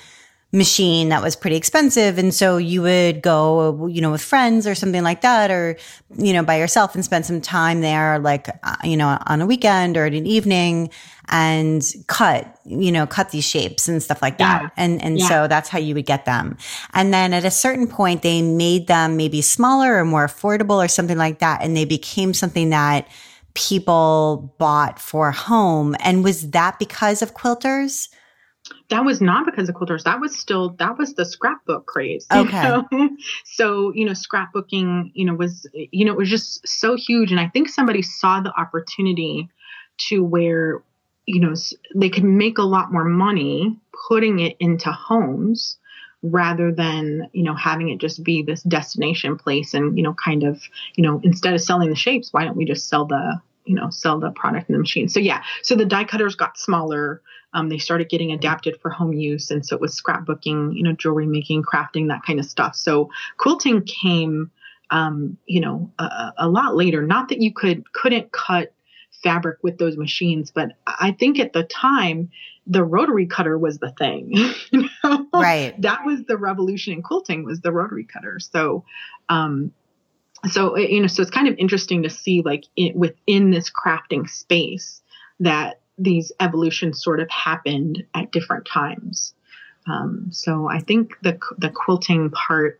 Speaker 1: machine that was pretty expensive. And so you would go, you know, with friends or something like that, or, you know, by yourself and spend some time there, like, uh, you know, on a weekend or at an evening and cut, you know, cut these shapes and stuff like that. Yeah. And, and yeah. so that's how you would get them. And then at a certain point, they made them maybe smaller or more affordable or something like that. And they became something that people bought for home. And was that because of quilters?
Speaker 2: That was not because of quilters. That was still that was the scrapbook craze.
Speaker 1: Okay.
Speaker 2: So you know, scrapbooking, you know, was you know it was just so huge, and I think somebody saw the opportunity to where you know they could make a lot more money putting it into homes rather than you know having it just be this destination place and you know kind of you know instead of selling the shapes why don't we just sell the you know sell the product in the machine so yeah so the die cutters got smaller um, they started getting adapted for home use and so it was scrapbooking you know jewelry making crafting that kind of stuff. So quilting came um, you know a, a lot later. Not that you could couldn't cut fabric with those machines but i think at the time the rotary cutter was the thing you
Speaker 1: know? right.
Speaker 2: That was the revolution in quilting was the rotary cutter. So um, so you know so it's kind of interesting to see like it, within this crafting space that these evolutions sort of happened at different times. Um, so i think the the quilting part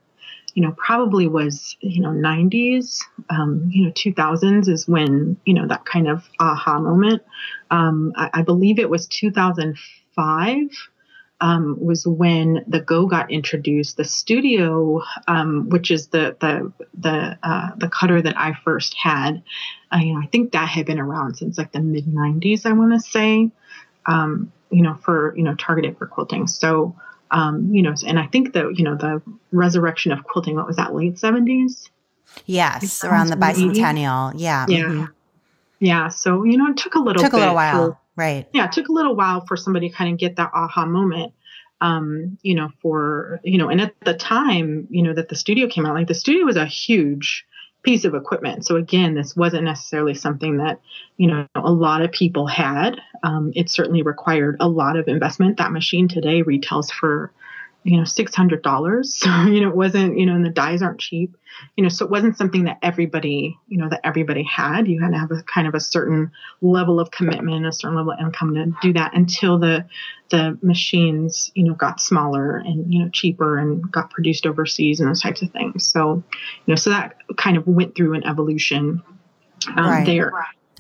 Speaker 2: you know probably was you know 90s um, you know 2000s is when you know that kind of aha moment. Um, I, I believe it was 2005 um, was when the Go got introduced. The Studio, um, which is the the the uh, the cutter that I first had, I, you know, I think that had been around since like the mid '90s. I want to say, um, you know, for you know targeted for quilting. So, um, you know, and I think the you know the resurrection of quilting. What was that? Late '70s.
Speaker 1: Yes, around the bicentennial. Yeah.
Speaker 2: Yeah. Mm-hmm. Yeah. So you know, it took a little
Speaker 1: took
Speaker 2: bit
Speaker 1: a little while. Right.
Speaker 2: Yeah, it took a little while for somebody to kind of get that aha moment. um, you know, for, you know, and at the time, you know, that the studio came out, like the studio was a huge piece of equipment. So again, this wasn't necessarily something that, you know, a lot of people had. Um, it certainly required a lot of investment. That machine today retails for, you know, six hundred dollars. So you know, it wasn't, you know, and the dies aren't cheap. You know, so it wasn't something that everybody, you know, that everybody had. You had to have a kind of a certain level of commitment, a certain level of income to do that until the the machines, you know, got smaller and you know cheaper and got produced overseas and those types of things. So, you know, so that kind of went through an evolution um, right. there.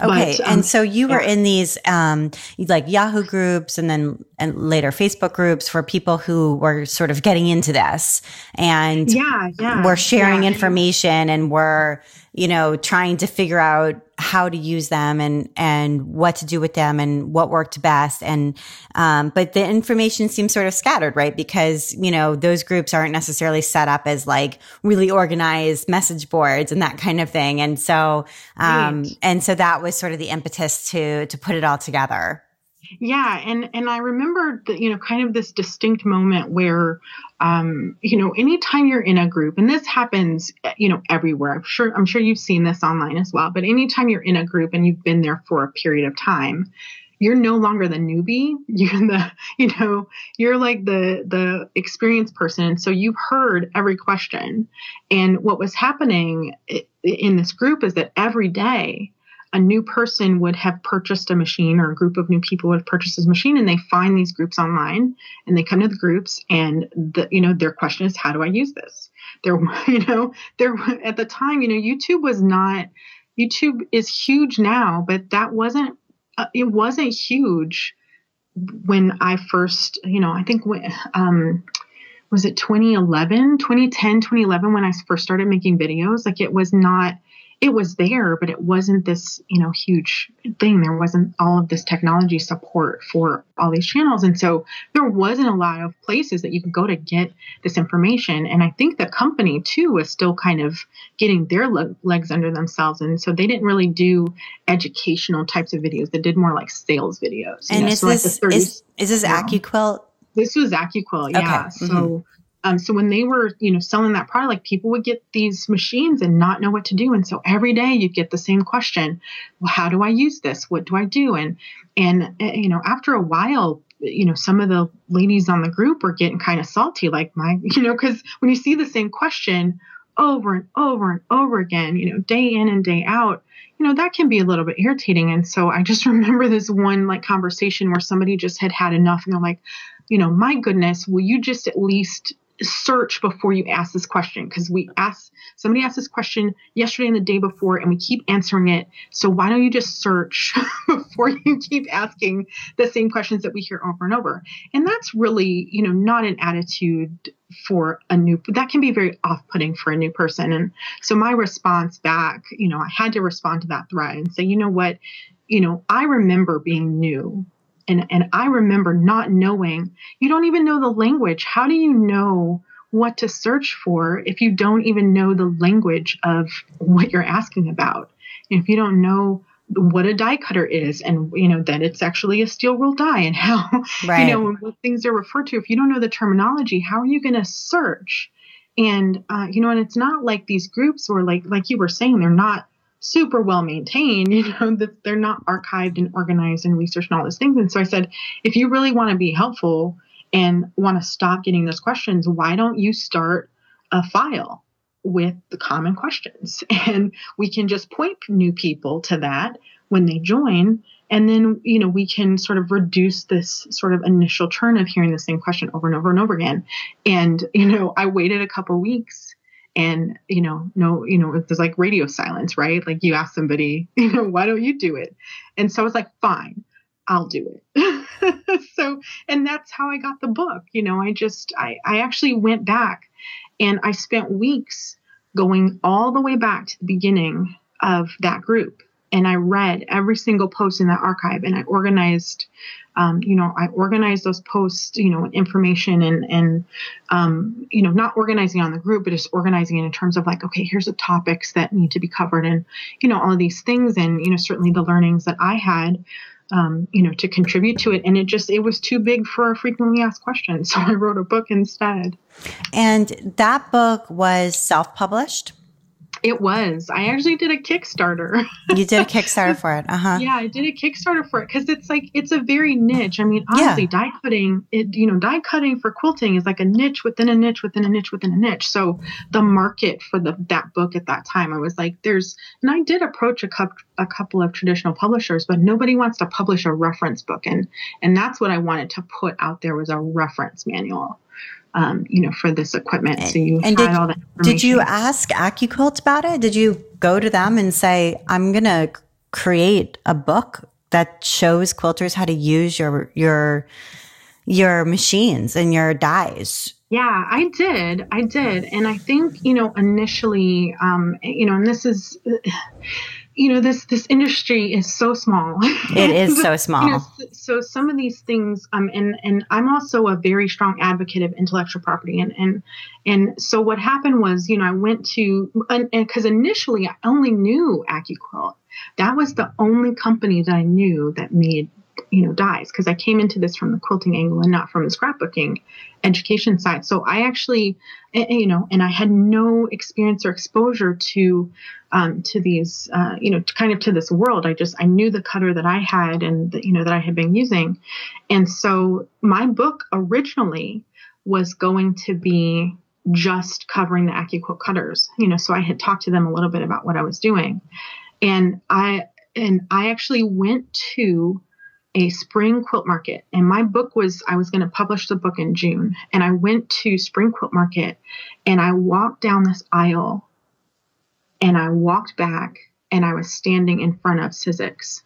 Speaker 1: Okay. But, um, and so you were yeah. in these, um, like Yahoo groups and then, and later Facebook groups for people who were sort of getting into this and
Speaker 2: yeah, yeah,
Speaker 1: were sharing yeah. information and were, you know, trying to figure out how to use them and, and what to do with them and what worked best. And, um, but the information seems sort of scattered, right? Because, you know, those groups aren't necessarily set up as like really organized message boards and that kind of thing. And so, um, right. and so that was sort of the impetus to, to put it all together.
Speaker 2: Yeah, and and I remember the, you know kind of this distinct moment where um, you know anytime you're in a group and this happens you know everywhere. I'm sure I'm sure you've seen this online as well, but anytime you're in a group and you've been there for a period of time, you're no longer the newbie. You're the you know you're like the the experienced person. So you've heard every question. And what was happening in this group is that every day a new person would have purchased a machine or a group of new people would have purchased this machine and they find these groups online and they come to the groups and the you know their question is how do i use this? They're you know they're at the time you know youtube was not youtube is huge now but that wasn't uh, it wasn't huge when i first you know i think when um was it 2011 2010 2011 when i first started making videos? Like it was not it was there, but it wasn't this, you know, huge thing. There wasn't all of this technology support for all these channels. And so there wasn't a lot of places that you could go to get this information. And I think the company too was still kind of getting their le- legs under themselves. And so they didn't really do educational types of videos. They did more like sales videos.
Speaker 1: And know? is, so this, like 30s, is, is this AccuQuilt?
Speaker 2: This was AccuQuilt, yeah. Okay. So mm-hmm. Um, so when they were, you know, selling that product, like people would get these machines and not know what to do. And so every day you'd get the same question: Well, how do I use this? What do I do? And and eh, you know, after a while, you know, some of the ladies on the group were getting kind of salty, like my, you know, because when you see the same question over and over and over again, you know, day in and day out, you know, that can be a little bit irritating. And so I just remember this one like conversation where somebody just had had enough and they're like, you know, my goodness, will you just at least search before you ask this question because we asked somebody asked this question yesterday and the day before and we keep answering it. So why don't you just search before you keep asking the same questions that we hear over and over? And that's really you know not an attitude for a new that can be very off-putting for a new person. And so my response back you know i had to respond to that thread and say you know what? You know i remember being new and and I remember not knowing. You don't even know the language. How do you know what to search for if you don't even know the language of what you're asking about? If you don't know what a die cutter is and you know that it's actually a steel rule die and how right. you know what things are referred to if you don't know the terminology how are you going to search and uh, you know and it's not like these groups were like like you were saying they're not super well maintained, you know, that they're not archived and organized and researched and all those things. And so I said, if you really want to be helpful and want to stop getting those questions, why don't you start a file with the common questions? And we can just point new people to that when they join. And then, you know, we can sort of reduce this sort of initial turn of hearing the same question over and over and over again. And, you know, I waited a couple weeks and you know no you know there's like radio silence right? Like you ask somebody you know why don't you do it? And so i was like fine i'll do it. So and that's how i got the book you know? I just i i actually went back and i spent weeks going all the way back to the beginning of that group and I read every single post in that archive and I organized, um, you know, I organized those posts, you know, information and, and, um, you know, not organizing on the group, but just organizing it in terms of like, okay, here's the topics that need to be covered and, you know, all of these things. And, you know, certainly the learnings that I had, um, you know, to contribute to it. And it just, it was too big for a frequently asked question. So I wrote a book instead.
Speaker 1: And that book was self published?
Speaker 2: It was. I actually did a Kickstarter.
Speaker 1: you did a Kickstarter for it. Uh huh.
Speaker 2: Yeah, I did a Kickstarter for it because it's like it's a very niche. I mean, honestly, yeah. die cutting, it you know, die cutting for quilting is like a niche within a niche within a niche within a niche. So the market for the that book at that time, I was like, there's, and I did approach a couple a couple of traditional publishers, but nobody wants to publish a reference book, and and that's what I wanted to put out there was a reference manual um, you know, for this equipment. So you and
Speaker 1: did,
Speaker 2: all that.
Speaker 1: Did you ask AccuQuilt about it? Did you go to them and say, "I'm going to create a book that shows quilters how to use your your your machines and your dies?"
Speaker 2: Yeah, I did. I did, and I think you know initially, um, you know, and this is you know this this industry is so small.
Speaker 1: It is so small you know,
Speaker 2: so some of these things um and and i'm also a very strong advocate of intellectual property and and and so what happened was you know i went to and because initially i only knew AccuQuilt that was the only company that i knew that made you know dies because i came into this from the quilting angle and not from the scrapbooking education side. So i actually you know and i had no experience or exposure to um, to these uh, you know kind of to this world. I just i knew the cutter that i had and the, you know that i had been using. And so my book originally was going to be just covering the AccuQuilt cutters you know so i had talked to them a little bit about what i was doing. And i and i actually went to a spring quilt market. And my book was i was going to publish the book in june. And i went to spring quilt market and i walked down this aisle and i walked back and i was standing in front of Sizzix.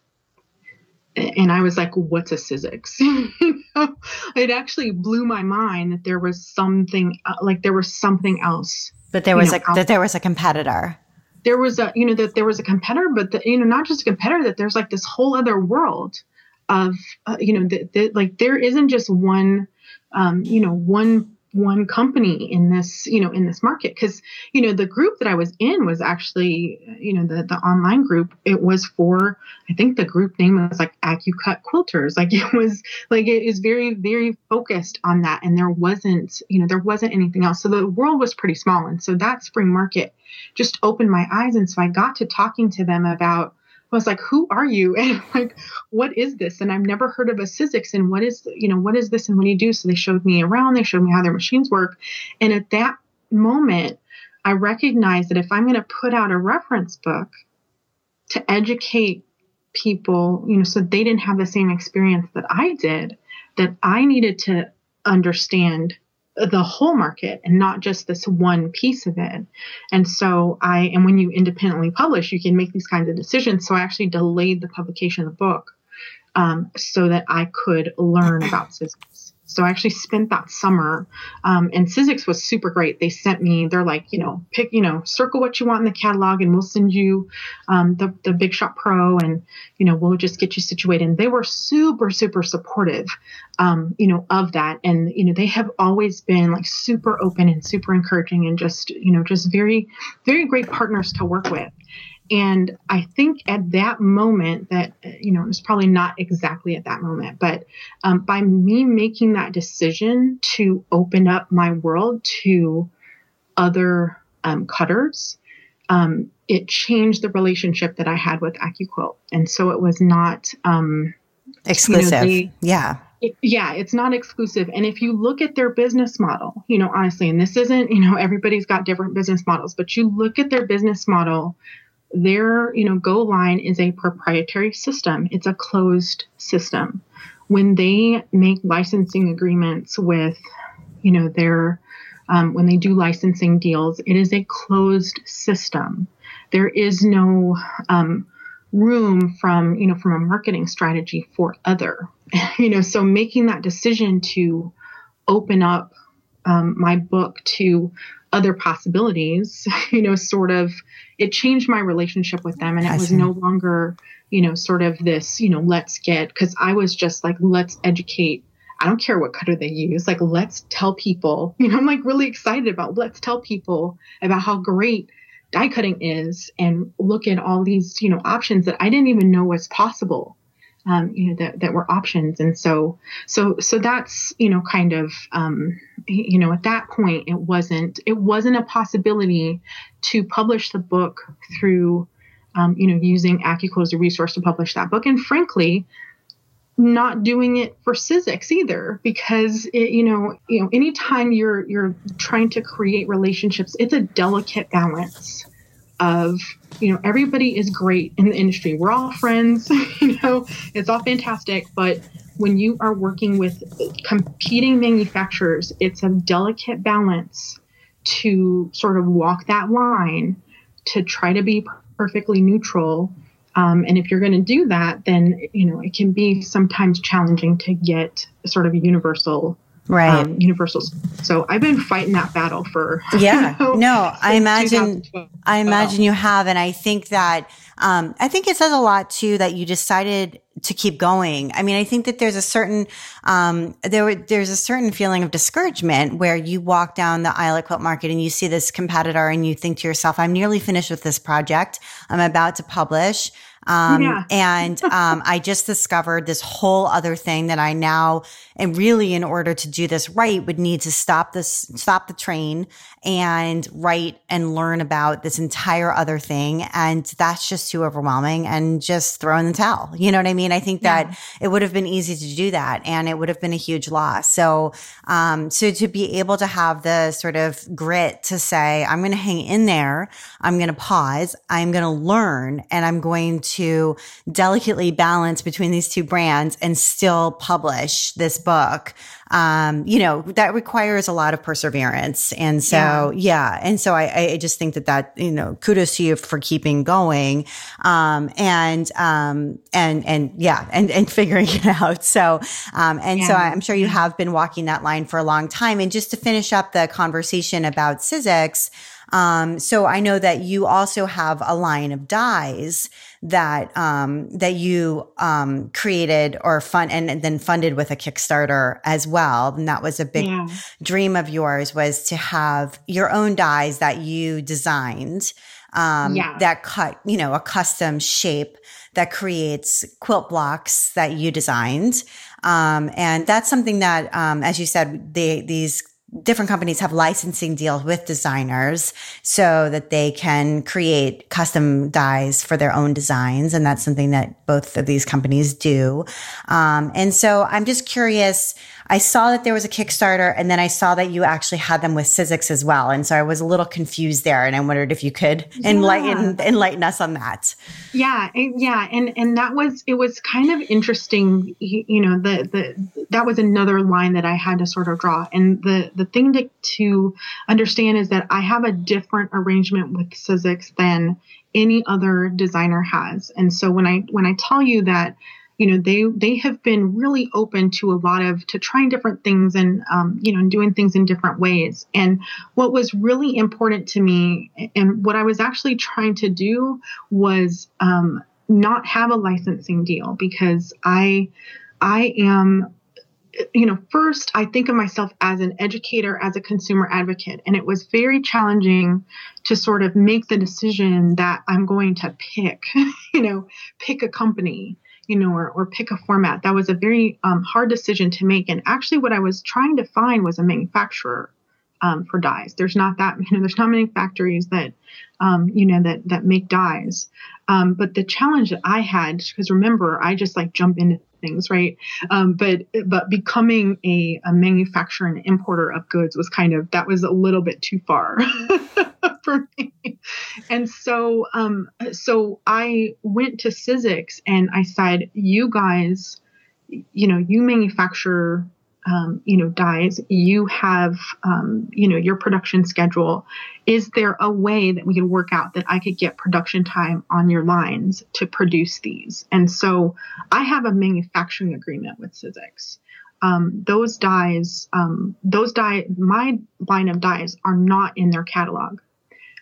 Speaker 2: And i was like what's a Sizzix? It actually blew my mind that there was something uh, like there was something else
Speaker 1: but there was know, a that there was a competitor.
Speaker 2: There was a you know that there was a competitor but the, you know not just a competitor that there's like this whole other world of uh, you know that the, like there isn't just one um, you know one one company in this you know in this market. Because you know the group that i was in was actually you know the the online group it was for i think the group name was like AccuCut quilters. Like it was like it is very very focused on that and there wasn't you know there wasn't anything else. So the world was pretty small and so that spring market just opened my eyes and so i got to talking to them about I was like, who are you? And like, what is this? And I've never heard of a Sizzix and what is, you know, what is this and what do you do? So they showed me around, they showed me how their machines work. And at that moment, I recognized that if I'm going to put out a reference book to educate people, you know, so they didn't have the same experience that I did, that I needed to understand the whole market and not just this one piece of it. And so I, and when you independently publish, you can make these kinds of decisions. So I actually delayed the publication of the book um, so that I could learn about. So I actually spent that summer, um, and Sizzix was super great. They sent me, they're like, you know, pick, you know, circle what you want in the catalog, and we'll send you um, the the Big Shot Pro, and you know, we'll just get you situated. And they were super, super supportive, um, you know, of that. And you know, they have always been like super open and super encouraging, and just you know, just very, very great partners to work with. And I think at that moment, that, you know, it was probably not exactly at that moment, but um, by me making that decision to open up my world to other um, cutters, um, it changed the relationship that I had with AccuQuilt. And so it was not
Speaker 1: um, exclusive. You know, yeah.
Speaker 2: It, yeah, it's not exclusive. And if you look at their business model, you know, honestly, and this isn't, you know, everybody's got different business models, but you look at their business model, their you know go line is a proprietary system. It's a closed system. When they make licensing agreements with you know their um, when they do licensing deals it is a closed system. There is no um, room from you know from a marketing strategy for other you know so making that decision to open up um, my book to other possibilities, you know, sort of it changed my relationship with them. And it I was see. no longer, you know, sort of this, you know, let's get, because I was just like, let's educate. I don't care what cutter they use. Like, let's tell people, you know, I'm like really excited about let's tell people about how great die cutting is and look at all these, you know, options that I didn't even know was possible um, you know that, that were options. And so so so that's you know kind of um, you know at that point it wasn't it wasn't a possibility to publish the book through um, you know using AccuQuilt as a resource to publish that book. And frankly not doing it for Sizzix either because it, you know you know anytime you're you're trying to create relationships it's a delicate balance of you know everybody is great in the industry. We're all friends you know it's all fantastic but when you are working with competing manufacturers it's a delicate balance to sort of walk that line to try to be perfectly neutral um, and if you're going to do that then you know it can be sometimes challenging to get sort of a universal
Speaker 1: right.
Speaker 2: um, universals. So i've been fighting that battle for
Speaker 1: yeah. you know, no i imagine i imagine you have and i think that um, i think it says a lot too that you decided to keep going. I mean i think that there's a certain um, there there's a certain feeling of discouragement where you walk down the aisle at quilt market and you see this competitor and you think to yourself i'm nearly finished with this project. I'm about to publish. Um, yeah. and um, I just discovered this whole other thing that I now, and really, in order to do this right, would need to stop this, stop the train and write and learn about this entire other thing. And that's just too overwhelming and just throw in the towel. You know what I mean? I think that yeah. it would have been easy to do that and it would have been a huge loss. So, um, so to be able to have the sort of grit to say, I'm going to hang in there. I'm going to pause. I'm going to learn and I'm going to delicately balance between these two brands and still publish this book um, you know, that requires a lot of perseverance. And so, yeah. yeah. And so I, I just think that that, you know, kudos to you for keeping going. Um, and, um, and, and yeah, and, and figuring it out. So, um, and yeah. so I'm sure you have been walking that line for a long time. And just to finish up the conversation about Sizzix, um, so I know that you also have a line of dies that um, that you um, created or fund and then funded with a Kickstarter as well. And that was a big yeah. dream of yours was to have your own dies that you designed um, yeah. that cut, you know, a custom shape that creates quilt blocks that you designed. Um, and that's something that, um, as you said, they, these different companies have licensing deals with designers so that they can create custom dies for their own designs. And that's something that both of these companies do. Um, and so I'm just curious I saw that there was a Kickstarter and then I saw that you actually had them with Sizzix as well. And so I was a little confused there and I wondered if you could enlighten yeah. enlighten us on that.
Speaker 2: Yeah, yeah, and and that was it was kind of interesting, you know, the the that was another line that I had to sort of draw. And the the thing to to understand is that I have a different arrangement with Sizzix than any other designer has. And so when I when I tell you that you know they they have been really open to a lot of to trying different things and um, you know doing things in different ways. And what was really important to me and what i was actually trying to do was um, not have a licensing deal because i i am you know first i think of myself as an educator as a consumer advocate and it was very challenging to sort of make the decision that i'm going to pick you know pick a company you know, or, or pick a format. That was a very um, hard decision to make. And actually, what I was trying to find was a manufacturer um, for dies. There's not that, you know, there's not many factories that, um, you know, that that make dies. Um, but the challenge that I had, because remember, I just like jump into things, right? Um, but but becoming a, a manufacturer and importer of goods was kind of that was a little bit too far for me. And so um, so I went to Sizzix and I said, you guys, you know, you manufacture um, you know dies, you have um, you know your production schedule is there a way that we could work out that i could get production time on your lines to produce these and so i have a manufacturing agreement with Sizzix. Um, those dies, um, those die my line of dies are not in their catalog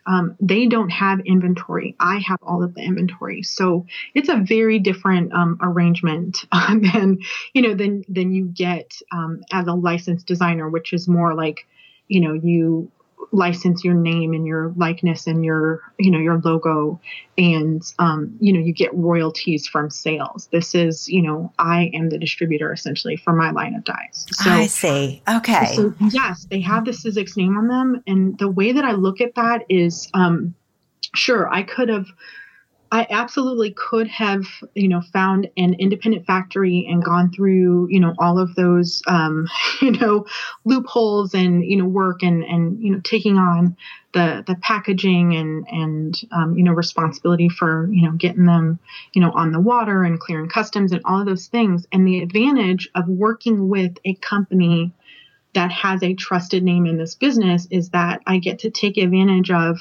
Speaker 2: um, they don't have inventory. I have all of the inventory, so it's a very different um, arrangement uh, than you know than than you get um, as a licensed designer, which is more like you know you license your name and your likeness and your you know your logo. And um, you know you get royalties from sales. This is you know i am the distributor essentially for my line of dies
Speaker 1: so i see. Okay.
Speaker 2: So yes they have the Sizzix name on them. And the way that i look at that is um, sure i could have I absolutely could have, you know, found an independent factory and gone through, you know, all of those, um, you know, loopholes and you know work and and you know taking on the the packaging and and um, you know responsibility for you know getting them you know on the water and clearing customs and all of those things. And the advantage of working with a company that has a trusted name in this business is that I get to take advantage of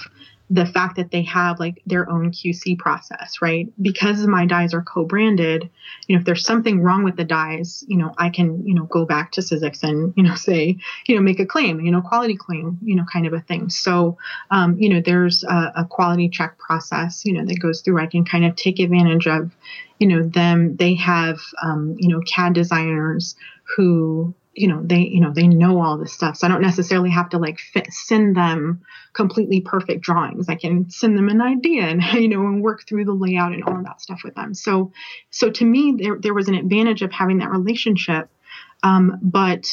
Speaker 2: the fact that they have like their own QC process, right? Because my dies are co-branded, you know, if there's something wrong with the dies, you know, I can, you know, go back to Sizzix and, you know, say, you know, make a claim, you know, quality claim, you know, kind of a thing. So, um, you know, there's a, a quality check process, you know, that goes through. I can kind of take advantage of, you know, them. They have, um, you know, CAD designers who you know they you know they know all this stuff. So i don't necessarily have to like fit, send them completely perfect drawings. I can send them an idea and you know and work through the layout and all of that stuff with them. So so to me there, there was an advantage of having that relationship um, but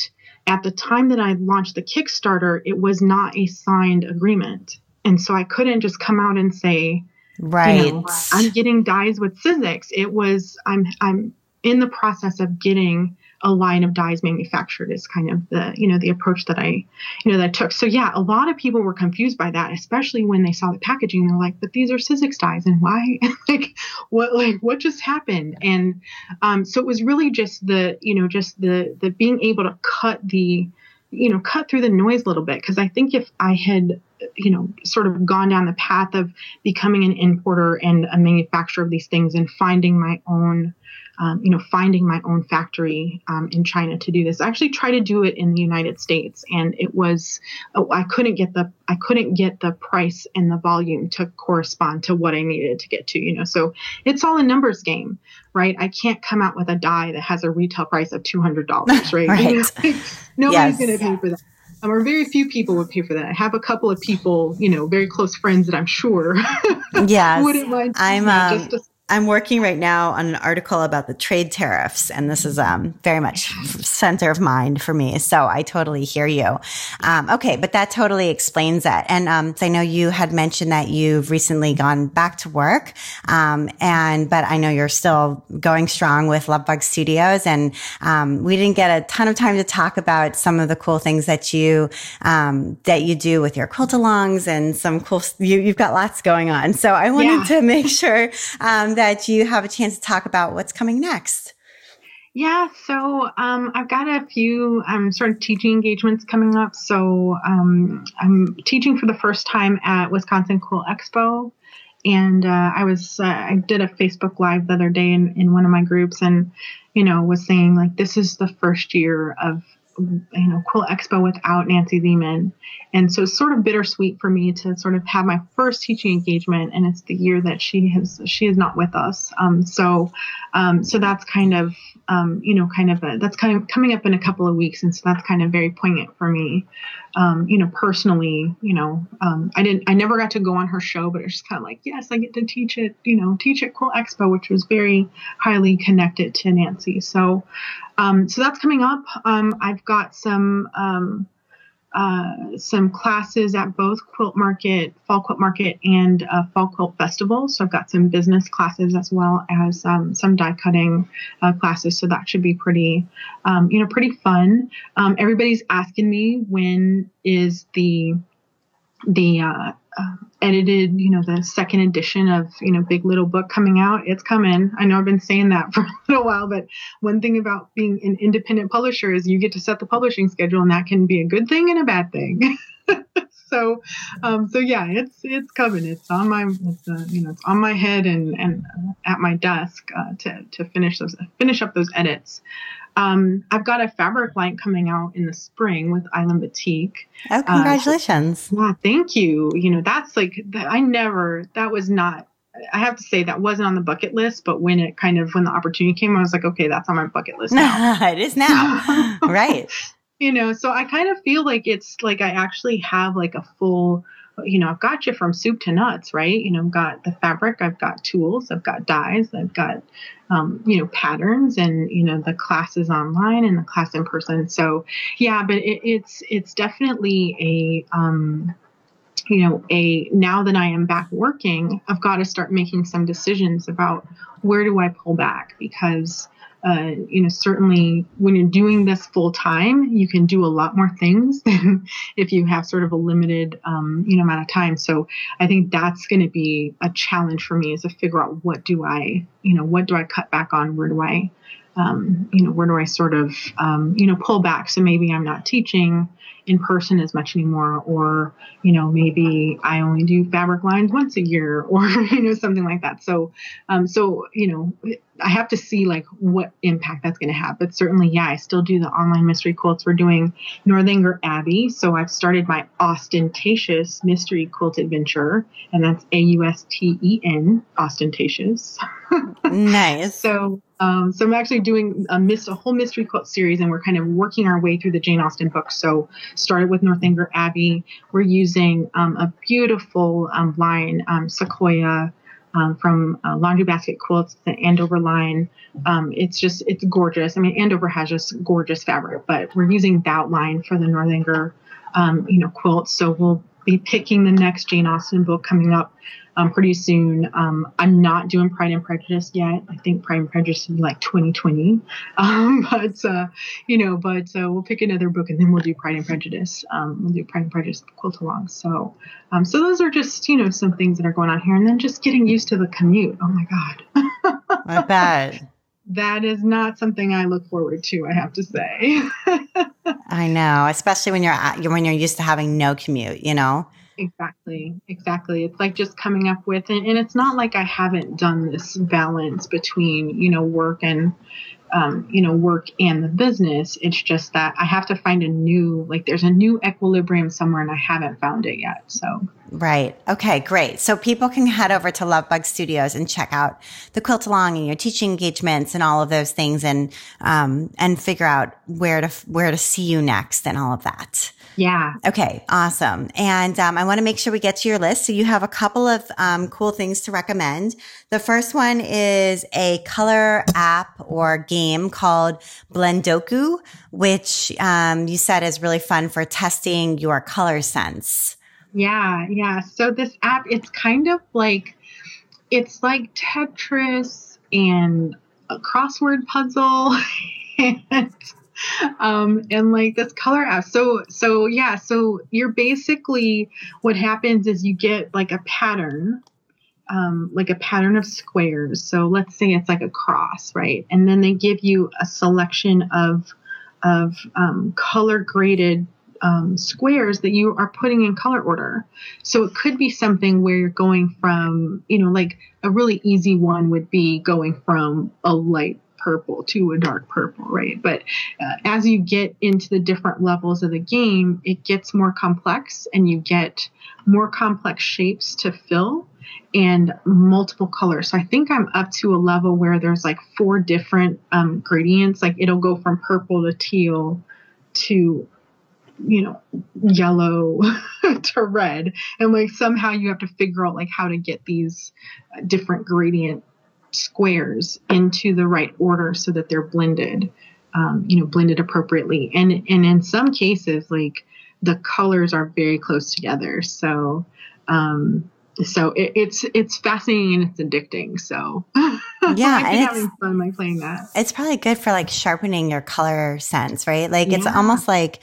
Speaker 2: at the time that i launched the kickstarter it was not a signed agreement. And so i couldn't just come out and say
Speaker 1: right
Speaker 2: you know, i'm getting dies with Sizzix it was i'm i'm in the process of getting a line of dies manufactured is kind of the you know the approach that I you know that I took. So yeah, a lot of people were confused by that, especially when they saw the packaging. They're like, "But these are Sizzix dies, and why? like, what like what just happened?" And um, so it was really just the you know just the the being able to cut the you know cut through the noise a little bit because I think if I had you know sort of gone down the path of becoming an importer and a manufacturer of these things and finding my own um, you know, finding my own factory um, in China to do this. I actually tried to do it in the United States, and it was oh, I couldn't get the I couldn't get the price and the volume to correspond to what I needed to get to. You know, so it's all a numbers game, right? I can't come out with a die that has a retail price of two hundred dollars, right?
Speaker 1: right.
Speaker 2: Nobody's yes. going to pay for that. Um, or very few people would pay for that. I have a couple of people, you know, very close friends that I'm sure
Speaker 1: yes.
Speaker 2: wouldn't mind.
Speaker 1: I'm um, just to I'm working right now on an article about the trade tariffs, and this is um, very much center of mind for me. So I totally hear you. Um, okay, but that totally explains that. And um, I know you had mentioned that you've recently gone back to work, um, and but I know you're still going strong with Lovebug Studios, and um, we didn't get a ton of time to talk about some of the cool things that you um, that you do with your quilt alongs and some cool. You, have got lots going on, so I wanted yeah. to make sure that you have a chance to talk about what's coming next.
Speaker 2: Yeah, so um, I've got a few um, sort of teaching engagements coming up. So um, I'm teaching for the first time at Wisconsin Quilt Expo, and uh, I was uh, I did a Facebook Live the other day in, in one of my groups, and you know was saying like this is the first year of you know Quilt Expo without Nancy Zieman, and so it's sort of bittersweet for me to sort of have my first teaching engagement, and it's the year that she has she is not with us. Um, so um, so that's kind of um, you know kind of a, that's kind of coming up in a couple of weeks, and so that's kind of very poignant for me. Um, you know, personally, you know, um, I didn't I never got to go on her show, but it's just kind of like yes, I get to teach it. You know, teach at Quilt Expo, which was very highly connected to Nancy. So um, so that's coming up. I've got some uh, some classes at both Quilt Market, Fall Quilt Market, and uh, Fall Quilt Festival. So I've got some business classes as well as um, some die cutting uh, classes. So that should be pretty, um, you know, pretty fun. Um, everybody's asking me when is the the uh, uh, edited, you know, the second edition of, you know, Big Little Book coming out. It's coming. I know I've been saying that for a little while, but one thing about being an independent publisher is you get to set the publishing schedule, and that can be a good thing and a bad thing. so, um, so yeah, it's it's coming. It's on my, it's, uh, you know, it's on my head and and at my desk uh, to to finish those finish up those edits. Um, I've got a fabric line coming out in the spring with Island Batik.
Speaker 1: Oh, congratulations!
Speaker 2: Uh, yeah, thank you. You know, that's like I never. That was not. I have to say that wasn't on the bucket list, but when it kind of when the opportunity came, I was like, okay, that's on my bucket list now.
Speaker 1: it is now, right?
Speaker 2: you know, so I kind of feel like it's like I actually have like a full you know, I've got you from soup to nuts, right? You know, I've got the fabric, I've got tools, I've got dies, I've got, um, you know, patterns, and you know, the classes online and the class in person. So, yeah, but it, it's it's definitely a um, you know, a now that I am back working, I've got to start making some decisions about where do I pull back because uh, you know, certainly when you're doing this full time, you can do a lot more things than if you have sort of a limited, um, you know, amount of time. So I think that's going to be a challenge for me is to figure out what do I, you know, what do I cut back on? Where do I, um, you know, where do I sort of, um, you know, pull back? So maybe I'm not teaching in person as much anymore or you know maybe i only do fabric lines once a year or you know something like that. So um so you know i have to see like what impact that's going to have. But certainly yeah i still do the online mystery quilts. We're doing northanger abbey. So i've started my Austentatious mystery quilt adventure and that's a-u-s-t-e-n Austentatious.
Speaker 1: Nice.
Speaker 2: So um, so I'm actually doing a, miss, a whole mystery quilt series, and we're kind of working our way through the Jane Austen books. So started with Northanger Abbey. We're using um, a beautiful um, line, um, Sequoia, um, from uh, Laundry Basket Quilts, the Andover line. Um, it's just it's gorgeous. I mean, Andover has just gorgeous fabric, but we're using that line for the Northanger, you know, quilts. So we'll be picking the next Jane Austen book coming up um, pretty soon. Um, I'm not doing Pride and Prejudice yet. I think Pride and Prejudice be like 2020. Um, but, uh, you know, but uh, we'll pick another book and then we'll do Pride and Prejudice. Um, we'll do Pride and Prejudice quilt along. So, um, so those are just, you know, some things that are going on here. And then just getting used to the commute. Oh my God.
Speaker 1: I bet.
Speaker 2: That is not something I look forward to, I have to say.
Speaker 1: I know, especially when you're at, when you're used to having no commute, you know.
Speaker 2: Exactly, exactly. It's like just coming up with, and, and it's not like I haven't done this balance between, you know, work and, um, you know, work and the business. It's just that I have to find a new, like, there's a new equilibrium somewhere, and I haven't found it yet. So.
Speaker 1: Right. Okay, great. So people can head over to Lovebug Studios and check out the quilt along and your teaching engagements and all of those things and um, and figure out where to where to see you next and all of that.
Speaker 2: Yeah.
Speaker 1: Okay. Awesome. And um, I want to make sure we get to your list. So you have a couple of um, cool things to recommend. The first one is a color app or game called Blendoku, which um, you said is really fun for testing your color sense.
Speaker 2: Yeah. Yeah. So this app, it's kind of like, it's like Tetris and a crossword puzzle. and um, and like this color app. So so yeah, so you're basically what happens is you get like a pattern. Um, like a pattern of squares. So let's say it's like a cross, right? And then they give you a selection of of um, color graded um, squares that you are putting in color order. So it could be something where you're going from, you know, like a really easy one would be going from a light purple to a dark purple, right? But uh, as you get into the different levels of the game, it gets more complex and you get more complex shapes to fill and multiple colors. So I think I'm up to a level where there's like four different um, gradients. Like it'll go from purple to teal to you know yellow to red and like somehow you have to figure out like how to get these different gradient squares into the right order so that they're blended, um, you know, blended appropriately. And and in some cases, like the colors are very close together. So um, so it, it's it's fascinating and it's addicting. So
Speaker 1: yeah,
Speaker 2: and having fun like playing that.
Speaker 1: It's probably good for like sharpening your color sense, right? Like yeah. it's almost like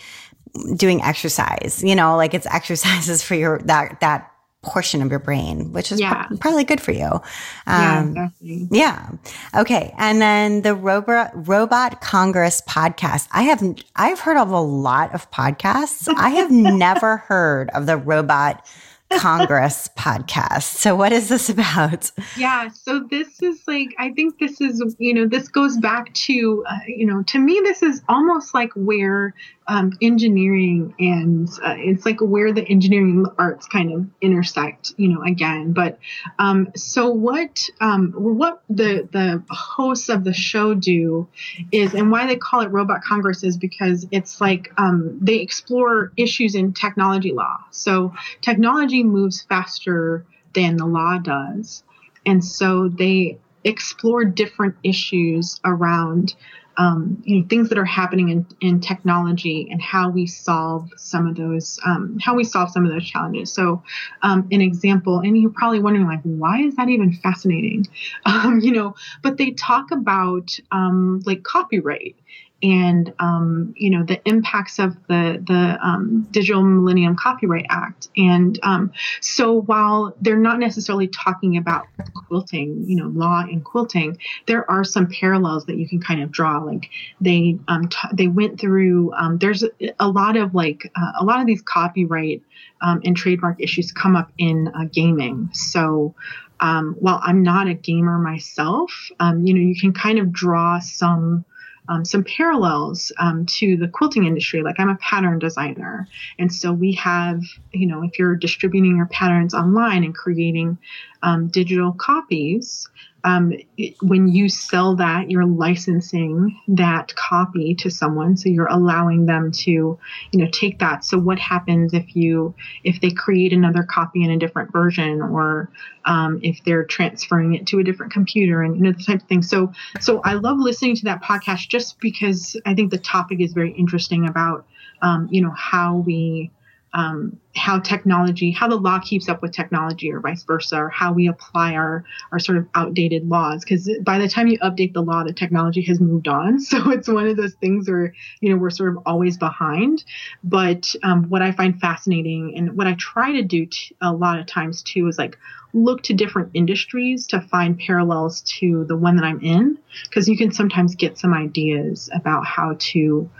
Speaker 1: doing exercise. You know, like it's exercises for your that that portion of your brain, which is yeah. pro- probably good for you.
Speaker 2: Um, yeah.
Speaker 1: Yeah. Okay. And then the Robot Robot Congress podcast. I have I've heard of a lot of podcasts. I have never heard of the Robot Congress podcast. So, what is this about?
Speaker 2: Yeah, so this is like, I think this is, you know, this goes back to, uh, you know, to me, this is almost like where um, engineering and uh, it's like where the engineering the arts kind of intersect, you know, again. But um, so what um, what the the hosts of the show do is, and why they call it Robot Congress is because it's like um, they explore issues in technology law. So technology moves faster than the law does, and so they explore different issues around um, you know things that are happening in, in technology and how we solve some of those um, how we solve some of those challenges. So um, an example and you're probably wondering like why is that even fascinating? Um, you know but they talk about um, like copyright and um, you know the impacts of the the um, Digital Millennium Copyright Act. And um, so while they're not necessarily talking about quilting, you know, law and quilting, there are some parallels that you can kind of draw. Like they um, t- they went through. Um, there's a lot of like uh, a lot of these copyright um, and trademark issues come up in uh, gaming. So. while I'm not a gamer myself, you know, you can kind of draw some um, some parallels um, to the quilting industry. Like I'm a pattern designer, and so we have, you know, if you're distributing your patterns online and creating um, digital copies, um, it, when you sell that, you're licensing that copy to someone. So you're allowing them to, you know, take that. So what happens if you if they create another copy in a different version, or um, if they're transferring it to a different computer, and you know the type of thing. So so I love listening to that podcast just because I think the topic is very interesting about, um, you know, how we um, how technology, how the law keeps up with technology, or vice versa, or how we apply our our sort of outdated laws. Because by the time you update the law, the technology has moved on. So it's one of those things where you know we're sort of always behind. But um, what I find fascinating, and what I try to do t- a lot of times too, is like look to different industries to find parallels to the one that I'm in, because you can sometimes get some ideas about how to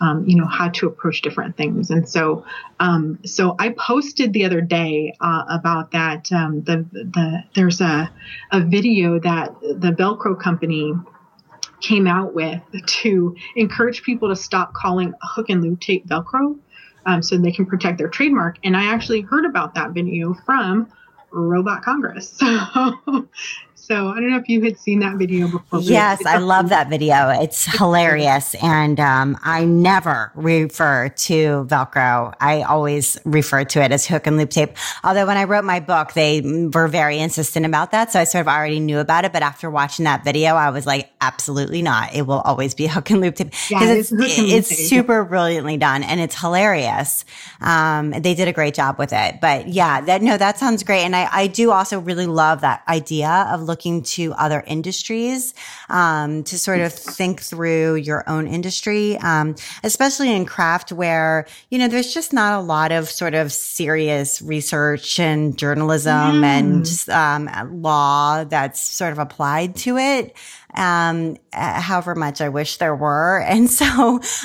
Speaker 2: um, you know how to approach different things. And so um, so i posted the other day uh, about that um, the, the there's a, a video that the velcro company came out with to encourage people to stop calling hook and loop tape velcro um, so they can protect their trademark. And i actually heard about that video from robot congress. So so I don't know if you had seen that video before.
Speaker 1: Yes, I love that video. It's hilarious. And um, I never refer to Velcro. I always refer to it as hook and loop tape. Although when I wrote my book, they were very insistent about that. So I sort of already knew about it. But after watching that video, I was like, absolutely not. It will always be hook and loop tape. Because yeah, it's, it's, it's super brilliantly done and it's hilarious. Um, they did a great job with it. But yeah, that, no, that sounds great. And I, I do also really love that idea of looking looking to other industries um, to sort of think through your own industry, um, especially in craft where, you know, there's just not a lot of sort of serious research and journalism yeah. and um, law that's sort of applied to it um, however much I wish there were. And so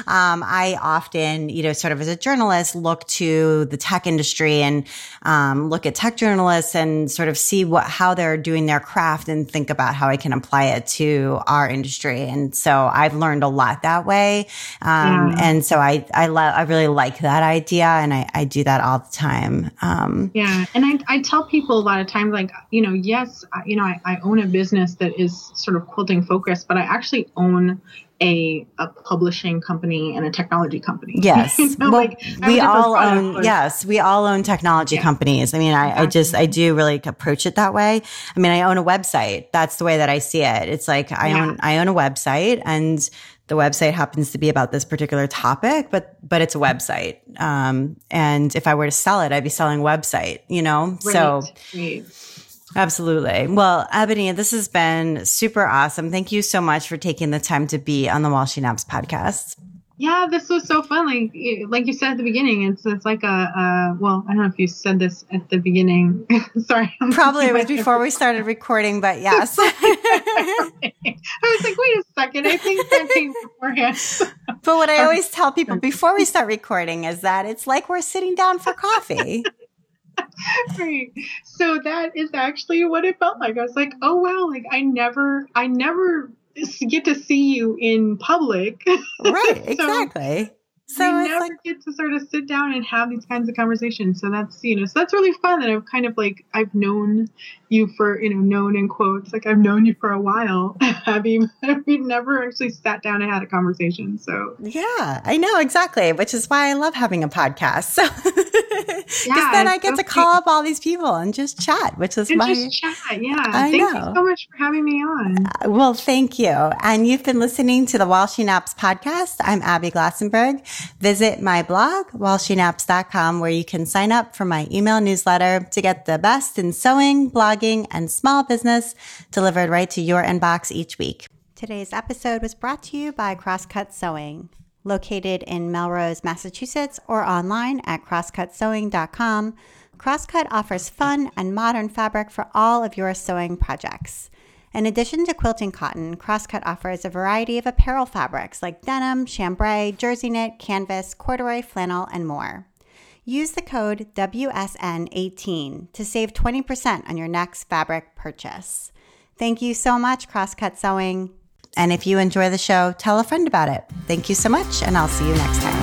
Speaker 1: um, I often, you know, sort of as a journalist, look to the tech industry and um, look at tech journalists and sort of see what how they're doing their craft and think about how I can apply it to our industry. And so I've learned a lot that way. Um, yeah. And so I I love I really like that idea, and I, I do that all the time.
Speaker 2: Um, yeah, and I I tell people a lot of times like you know yes you know I, I own a business that is sort of quilting focus, but I actually own a, a publishing company and a technology company.
Speaker 1: Yes. you know, well, like, we all own, yes, we all own technology yeah. companies. I mean, I, exactly. I, just, I do really approach it that way. I mean, I own a website. That's the way that I see it. It's like I yeah. own, I own a website and the website happens to be about this particular topic, but, but it's a website. Um, and if I were to sell it, I'd be selling website, you know? Right. So, right. Absolutely. Well, Ebony, this has been super awesome. Thank you so much for taking the time to be on the While She Naps podcast.
Speaker 2: Yeah, this was so fun. Like, like you said at the beginning, it's it's like a, well, I don't know if you said this at the beginning. Sorry,
Speaker 1: I'm probably it was before we started recording, but yes.
Speaker 2: I was like, wait a second, I think that came beforehand.
Speaker 1: but what I always tell people before we start recording is that it's like we're sitting down for coffee.
Speaker 2: right. So that is actually what it felt like. I was like, oh wow, like I never, I never get to see you in public.
Speaker 1: Right, so exactly.
Speaker 2: So we never like, get to sort of sit down and have these kinds of conversations. So that's you know, so that's really fun that I've kind of like I've known you for you know known in quotes like I've known you for a while. Abby, we never actually sat down and had a conversation. So
Speaker 1: yeah, I know exactly, which is why I love having a podcast. So because yeah, then I get to call up all these people and just chat, which is
Speaker 2: and
Speaker 1: my
Speaker 2: just chat. Yeah, I thank know. you so much for having me on.
Speaker 1: Uh, well, thank you. And you've been listening to the While She Naps podcast. I'm Abby Glassenberg. Visit my blog, whileshenaps.com, where you can sign up for my email newsletter to get the best in sewing, blogging, and small business delivered right to your inbox each week. Today's episode was brought to you by Crosscut Sewing. Located in Melrose, Massachusetts, or online at crosscutsewing.com, Crosscut offers fun and modern fabric for all of your sewing projects. In addition to quilting cotton, Crosscut offers a variety of apparel fabrics like denim, chambray, jersey knit, canvas, corduroy, flannel, and more. Use the code WSN18 to save 20% on your next fabric purchase. Thank you so much, Crosscut Sewing. And if you enjoy the show, tell a friend about it. Thank you so much, and I'll see you next time.